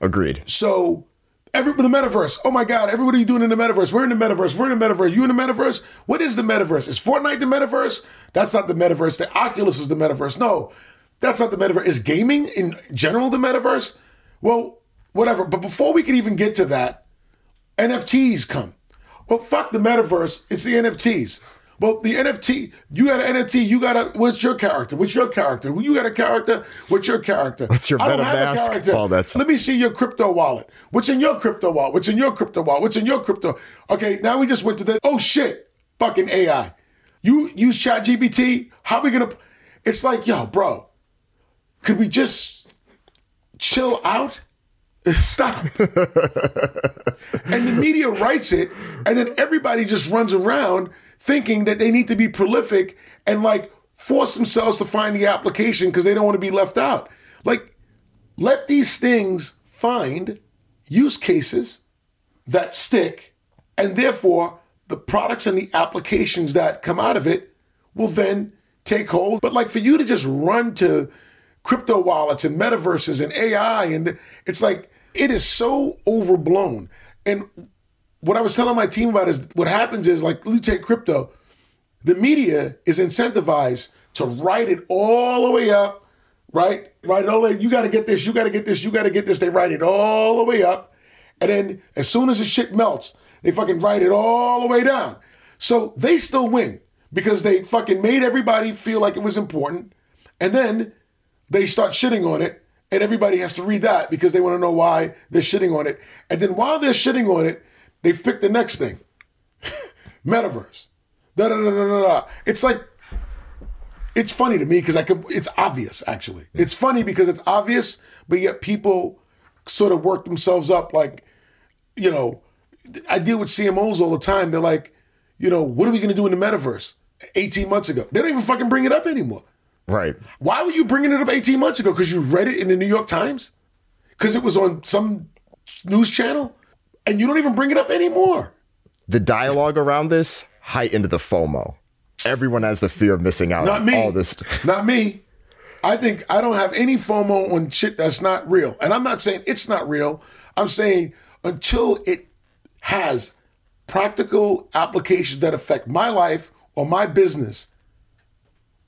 Agreed. So, every the metaverse. Oh my God! Everybody doing in the metaverse? We're in the metaverse. We're in the metaverse. You in the metaverse? What is the metaverse? Is Fortnite the metaverse? That's not the metaverse. The Oculus is the metaverse. No, that's not the metaverse. Is gaming in general the metaverse? Well, whatever. But before we can even get to that, NFTs come. Well, fuck the metaverse. It's the NFTs. Well, the NFT, you got an NFT, you got a, what's your character? What's your character? You got a character, what's your character? What's your I don't have a character. Let me see your crypto wallet. What's in your crypto wallet? What's in your crypto wallet? What's in your crypto? Okay, now we just went to the, oh shit, fucking AI. You use ChatGPT? How are we gonna, it's like, yo, bro, could we just chill out? Stop. and the media writes it, and then everybody just runs around thinking that they need to be prolific and like force themselves to find the application because they don't want to be left out. Like, let these things find use cases that stick, and therefore the products and the applications that come out of it will then take hold. But like for you to just run to crypto wallets and metaverses and AI, and it's like, it is so overblown. And what I was telling my team about is what happens is like you take crypto, the media is incentivized to write it all the way up, right? Write it all the way. You got to get this. You got to get this. You got to get this. They write it all the way up, and then as soon as the shit melts, they fucking write it all the way down. So they still win because they fucking made everybody feel like it was important, and then they start shitting on it, and everybody has to read that because they want to know why they're shitting on it. And then while they're shitting on it, they've picked the next thing metaverse. Da, da, da, da, da, da. It's like, it's funny to me because I could, it's obvious actually. It's funny because it's obvious, but yet people sort of work themselves up like, you know, I deal with CMOs all the time. They're like, you know, what are we going to do in the metaverse? 18 months ago. They don't even fucking bring it up anymore. Right. Why were you bringing it up 18 months ago? Because you read it in the New York Times? Because it was on some news channel? And you don't even bring it up anymore. The dialogue around this heightened the FOMO. Everyone has the fear of missing out not me. all this. Not me. I think I don't have any FOMO on shit that's not real. And I'm not saying it's not real. I'm saying until it has practical applications that affect my life or my business,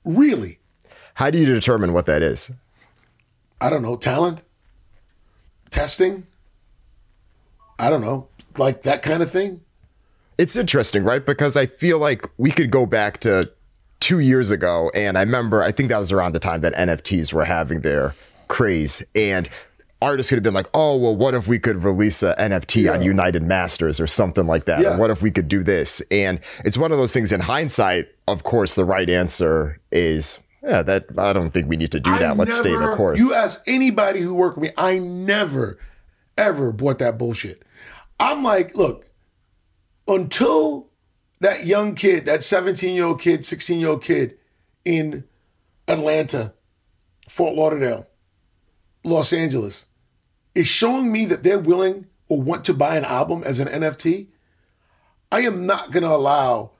really, how do you determine what that is? I don't know. Talent, testing. I don't know, like that kind of thing. It's interesting, right? Because I feel like we could go back to two years ago, and I remember, I think that was around the time that NFTs were having their craze. And artists could have been like, oh, well, what if we could release an NFT yeah. on United Masters or something like that? Yeah. Or what if we could do this? And it's one of those things in hindsight, of course, the right answer is, yeah, that I don't think we need to do that. I Let's never, stay the course. You ask anybody who worked with me, I never, ever bought that bullshit. I'm like, look, until that young kid, that 17 year old kid, 16 year old kid in Atlanta, Fort Lauderdale, Los Angeles, is showing me that they're willing or want to buy an album as an NFT, I am not going to allow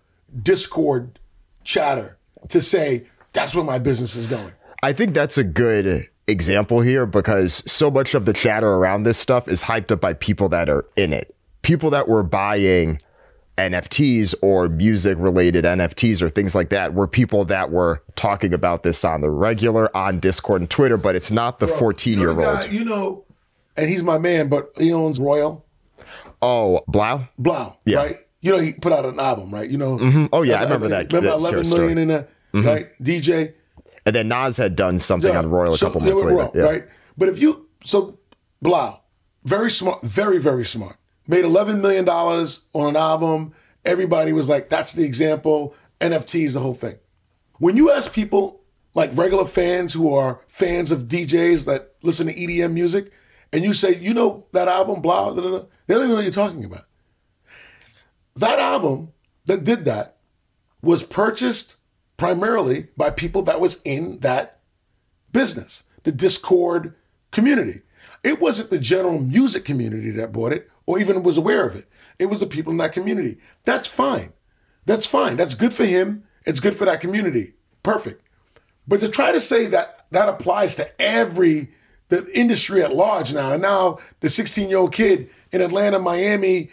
Discord chatter to say that's where my business is going. I think that's a good example here because so much of the chatter around this stuff is hyped up by people that are in it. People that were buying NFTs or music related NFTs or things like that were people that were talking about this on the regular on Discord and Twitter, but it's not the 14 year old. You know, and he's my man, but he owns Royal. Oh, 3LAU? 3LAU, yeah. right? You know, he put out an album, right? You know, mm-hmm. oh yeah, I remember that. Remember that 11 million story. in that, mm-hmm. right? DJ. And then Nas had done something yeah. on Royal a so couple months later, yeah. right? But if you so 3LAU, very smart, very very smart, made 11 million dollars on an album. Everybody was like, "That's the example." NFTs, the whole thing. When you ask people like regular fans who are fans of DJs that listen to EDM music, and you say, you know that album, blah, blah, blah, they don't even know what you're talking about. That album that did that was purchased primarily by people that was in that business, the Discord community. It wasn't the general music community that bought it or even was aware of it. It was the people in that community. That's fine. That's fine. That's good for him. It's good for that community. Perfect. But to try to say that that applies to every the industry at large now. And now the 16 year old kid in Atlanta, Miami,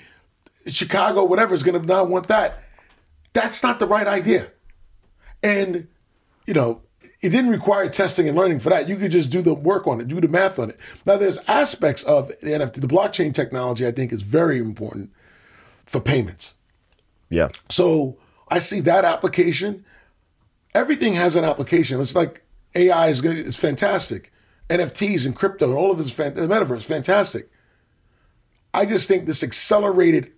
Chicago, whatever is going to not want that. That's not the right idea. And, you know, it didn't require testing and learning for that. You could just do the work on it, do the math on it. Now, there's aspects of the NFT, the blockchain technology, I think is very important for payments. Yeah. So I see that application. Everything has an application. It's like AI is going to, it's fantastic. NFTs and crypto and all of this, fan- the metaverse, fantastic. I just think this accelerated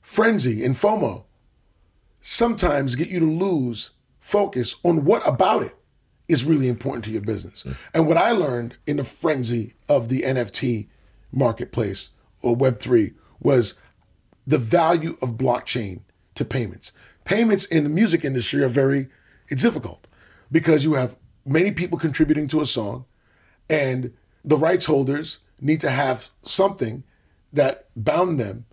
frenzy and FOMO sometimes get you to lose focus on what about it is really important to your business. Mm. And what I learned in the frenzy of the NFT marketplace or Web3 was the value of blockchain to payments. Payments in the music industry are very it's difficult because you have many people contributing to a song, and the rights holders need to have something that bound them,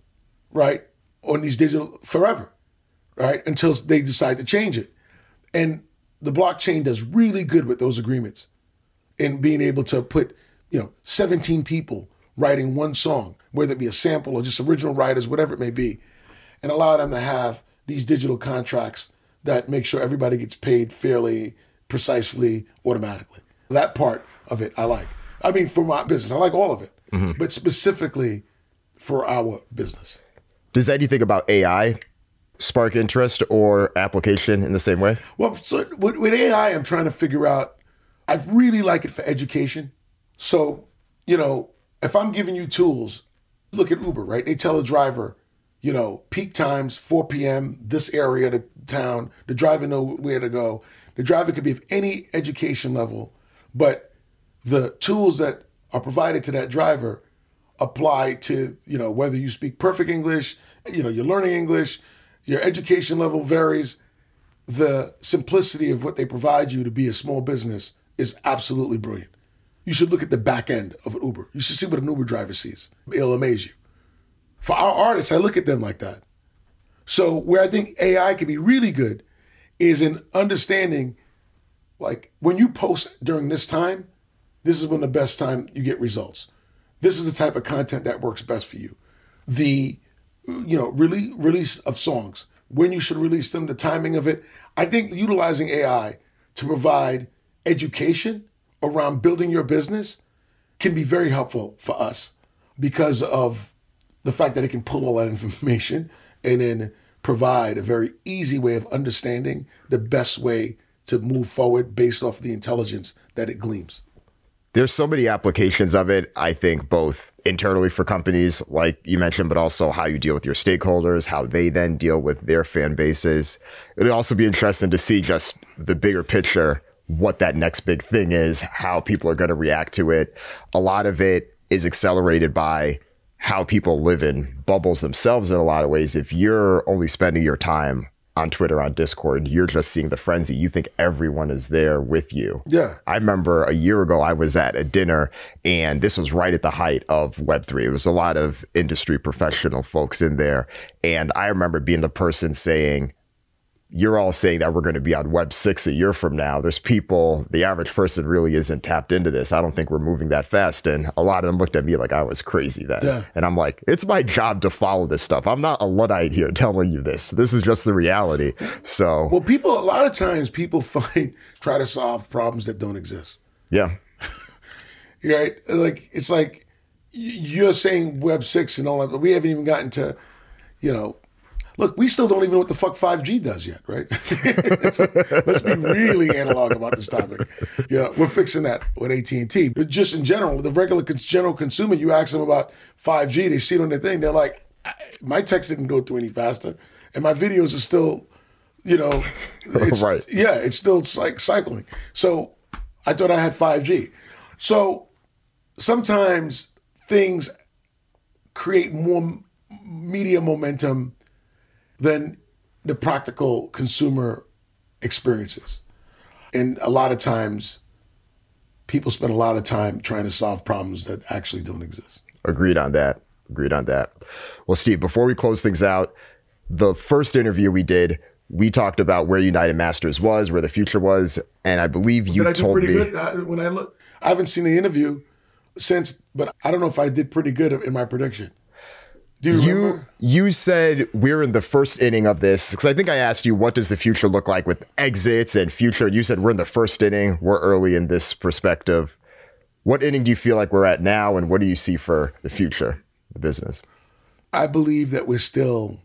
right, on these digital forever, right, until they decide to change it. And the blockchain does really good with those agreements in being able to put, you know, 17 people writing one song, whether it be a sample or just original writers, whatever it may be, and allow them to have these digital contracts that make sure everybody gets paid fairly precisely automatically. That part of it I like. I mean, for my business, I like all of it, mm-hmm. but specifically for our business. Does anything about AI spark interest or application in the same way? Well, so with, AI, I'm trying to figure out. I really like it for education. So, you know, if I'm giving you tools, look at Uber, right? They tell a driver, you know, peak times, 4 p.m., this area of the town, the driver know where to go. The driver could be of any education level, but the tools that are provided to that driver apply to, you know, whether you speak perfect English, you know, you're learning English, your education level varies. The simplicity of what they provide you to be a small business is absolutely brilliant. You should look at the back end of an Uber. You should see what an Uber driver sees. It'll amaze you. For our artists, I look at them like that. So where I think AI can be really good is in understanding like when you post during this time, this is when the best time you get results. This is the type of content that works best for you. The you know, release release of songs, when you should release them, the timing of it. I think utilizing AI to provide education around building your business can be very helpful for us because of the fact that it can pull all that information and then provide a very easy way of understanding the best way to move forward based off the intelligence that it gleams. There's so many applications of it, I think, both internally for companies, like you mentioned, but also how you deal with your stakeholders, how they then deal with their fan bases. It'd also be interesting to see just the bigger picture, what that next big thing is, how people are going to react to it. A lot of it is accelerated by how people live in bubbles themselves in a lot of ways. If you're only spending your time on Twitter, on Discord, you're just seeing the frenzy. You think everyone is there with you. Yeah. I remember a year ago, I was at a dinner, and this was right at the height of Web3. It was a lot of industry professional folks in there. And I remember being the person saying, you're all saying that we're going to be on web 6 a year from now. There's people the average person really isn't tapped into this. I don't think we're moving that fast. And a lot of them looked at me like i was crazy then. Yeah. and i'm like it's my job to follow this stuff. I'm not a luddite here telling you this. This is just the reality. So Well, people, a lot of times people find, try to solve problems that don't exist. yeah. Right? Like it's like you're saying Web six and all that, but we haven't even gotten to, you know, look, we still don't even know what the fuck five G does yet, right? Let's be really analog about this topic. Yeah, we're fixing that with AT and T, but just in general, the regular general consumer, you ask them about five G, they see it on their thing, they're like, "I- my text didn't go through any faster, and my videos are still. You know, it's, Right. Yeah, it's still like cycling. So I thought I had 5G. So sometimes things create more media momentum than the practical consumer experiences. And a lot of times, people spend a lot of time trying to solve problems that actually don't exist. Agreed on that. Agreed on that. Well, Steve, before we close things out, the first interview we did, we talked about where United Masters was, where the future was, and I believe you I told pretty me. good? When I look, I haven't seen the interview since, but I don't know if I did pretty good in my prediction. Do you, You remember? you said we're in the first inning of this because I think I asked you what does the future look like with exits and future. You said we're in the first inning. We're early in this perspective. What inning do you feel like we're at now, and what do you see for the future, the business? I believe that we're still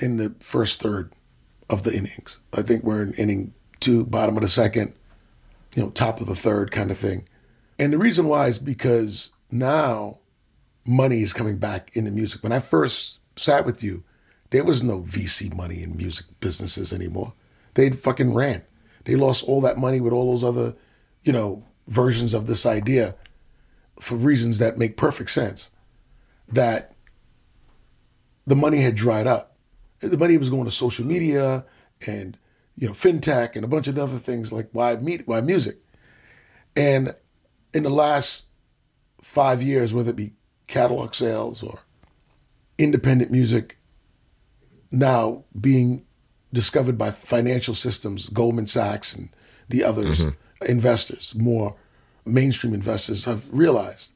in the first third of the innings. I think we're in inning two, bottom of the second, you know, top of the third kind of thing. And the reason why is because now money is coming back into music. When I first sat with you, there was no VC money in music businesses anymore. They fucking ran. They lost all that money with all those other, you know, versions of this idea for reasons that make perfect sense. That the money had dried up. The money was going to social media and you know fintech and a bunch of other things like why meet why music. And in the last five years, whether it be catalog sales or independent music, now being discovered by financial systems, Goldman Sachs and the others, mm-hmm. investors, more mainstream investors have realized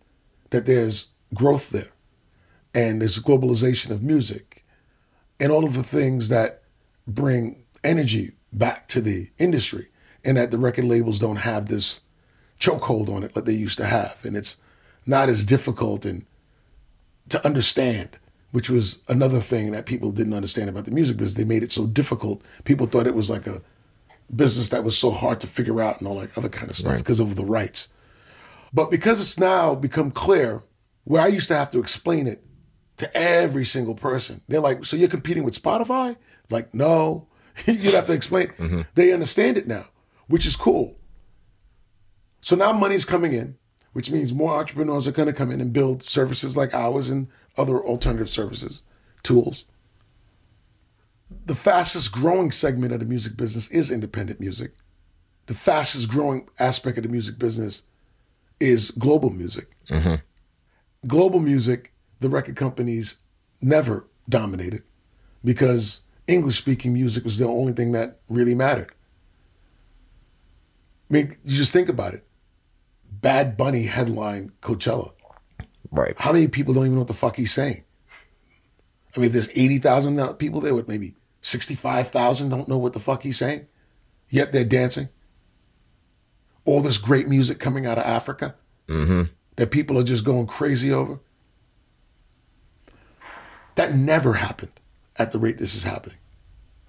that there's growth there and there's globalization of music and all of the things that bring energy back to the industry and that the record labels don't have this chokehold on it like they used to have. And it's not as difficult and to understand which was another thing that people didn't understand about the music business they made it so difficult people thought it was like a business that was so hard to figure out and all that other kind of stuff Right. because of the rights but because it's now become clear where i used to have to explain it to every single person. They're like, so you're competing with Spotify? Like, no. You'd have to explain. Mm-hmm. They understand it now, which is cool. So now money's coming in, which means more entrepreneurs are going to come in and build services like ours and other alternative services, tools. The fastest growing segment of the music business is independent music. The fastest growing aspect of the music business is global music mm-hmm. global music, the record companies never dominated because English speaking music was the only thing that really mattered. I mean, you just think about it. Bad Bunny headline Coachella. Right. How many people don't even know what the fuck he's saying? I mean, if there's 80,000 people there with maybe 65,000 don't know what the fuck he's saying, yet they're dancing. All this great music coming out of Africa mm-hmm. that people are just going crazy over. That never happened at the rate this is happening.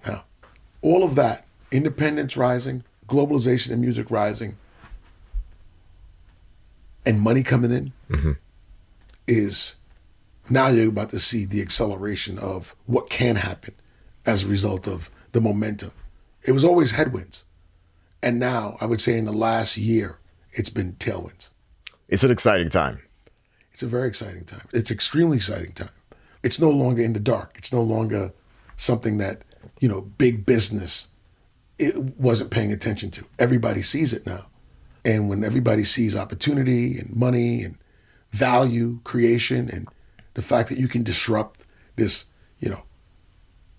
Now, all of that, independence rising, globalization in music rising, and money coming in, mm-hmm. is now you're about to see the acceleration of what can happen as a result of the momentum. It was always headwinds. And now I would say in the last year, it's been tailwinds. It's an exciting time. It's a very exciting time. It's extremely exciting time. It's no longer in the dark. It's no longer something that, you know, big business it wasn't paying attention to. Everybody sees it now. And when everybody sees opportunity and money and value creation and the fact that you can disrupt this, you know,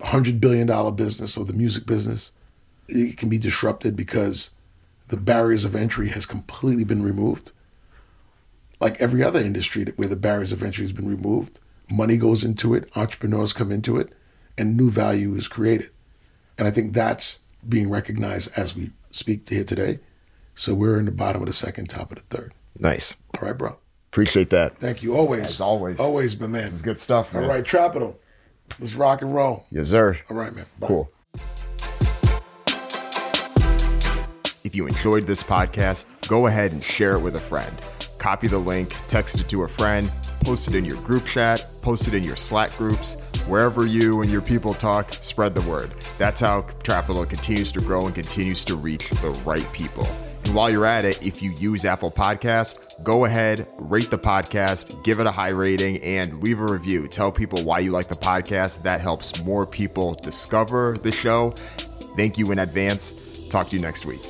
hundred billion dollar business or the music business, it can be disrupted because the barriers of entry has completely been removed. Like every other industry where the barriers of entry has been removed, money goes into it, entrepreneurs come into it, and new value is created. And I think that's being recognized as we speak here today. So we're in the bottom of the second, top of the third. Nice. All right, bro. Appreciate that. Thank you. Always. As always. Always, my man. This is good stuff. Man. All right, Trapital. Let's rock and roll. Yes, sir. All right, man. Bye. Cool. If you enjoyed this podcast, go ahead and share it with a friend. Copy the link, text it to a friend, post it in your group chat, post it in your Slack groups, wherever you and your people talk, spread the word. That's how Trapital continues to grow and continues to reach the right people. And while you're at it, if you use Apple Podcast, go ahead, rate the podcast, give it a high rating, and leave a review. Tell people why you like the podcast. That helps more people discover the show. Thank you in advance. Talk to you next week.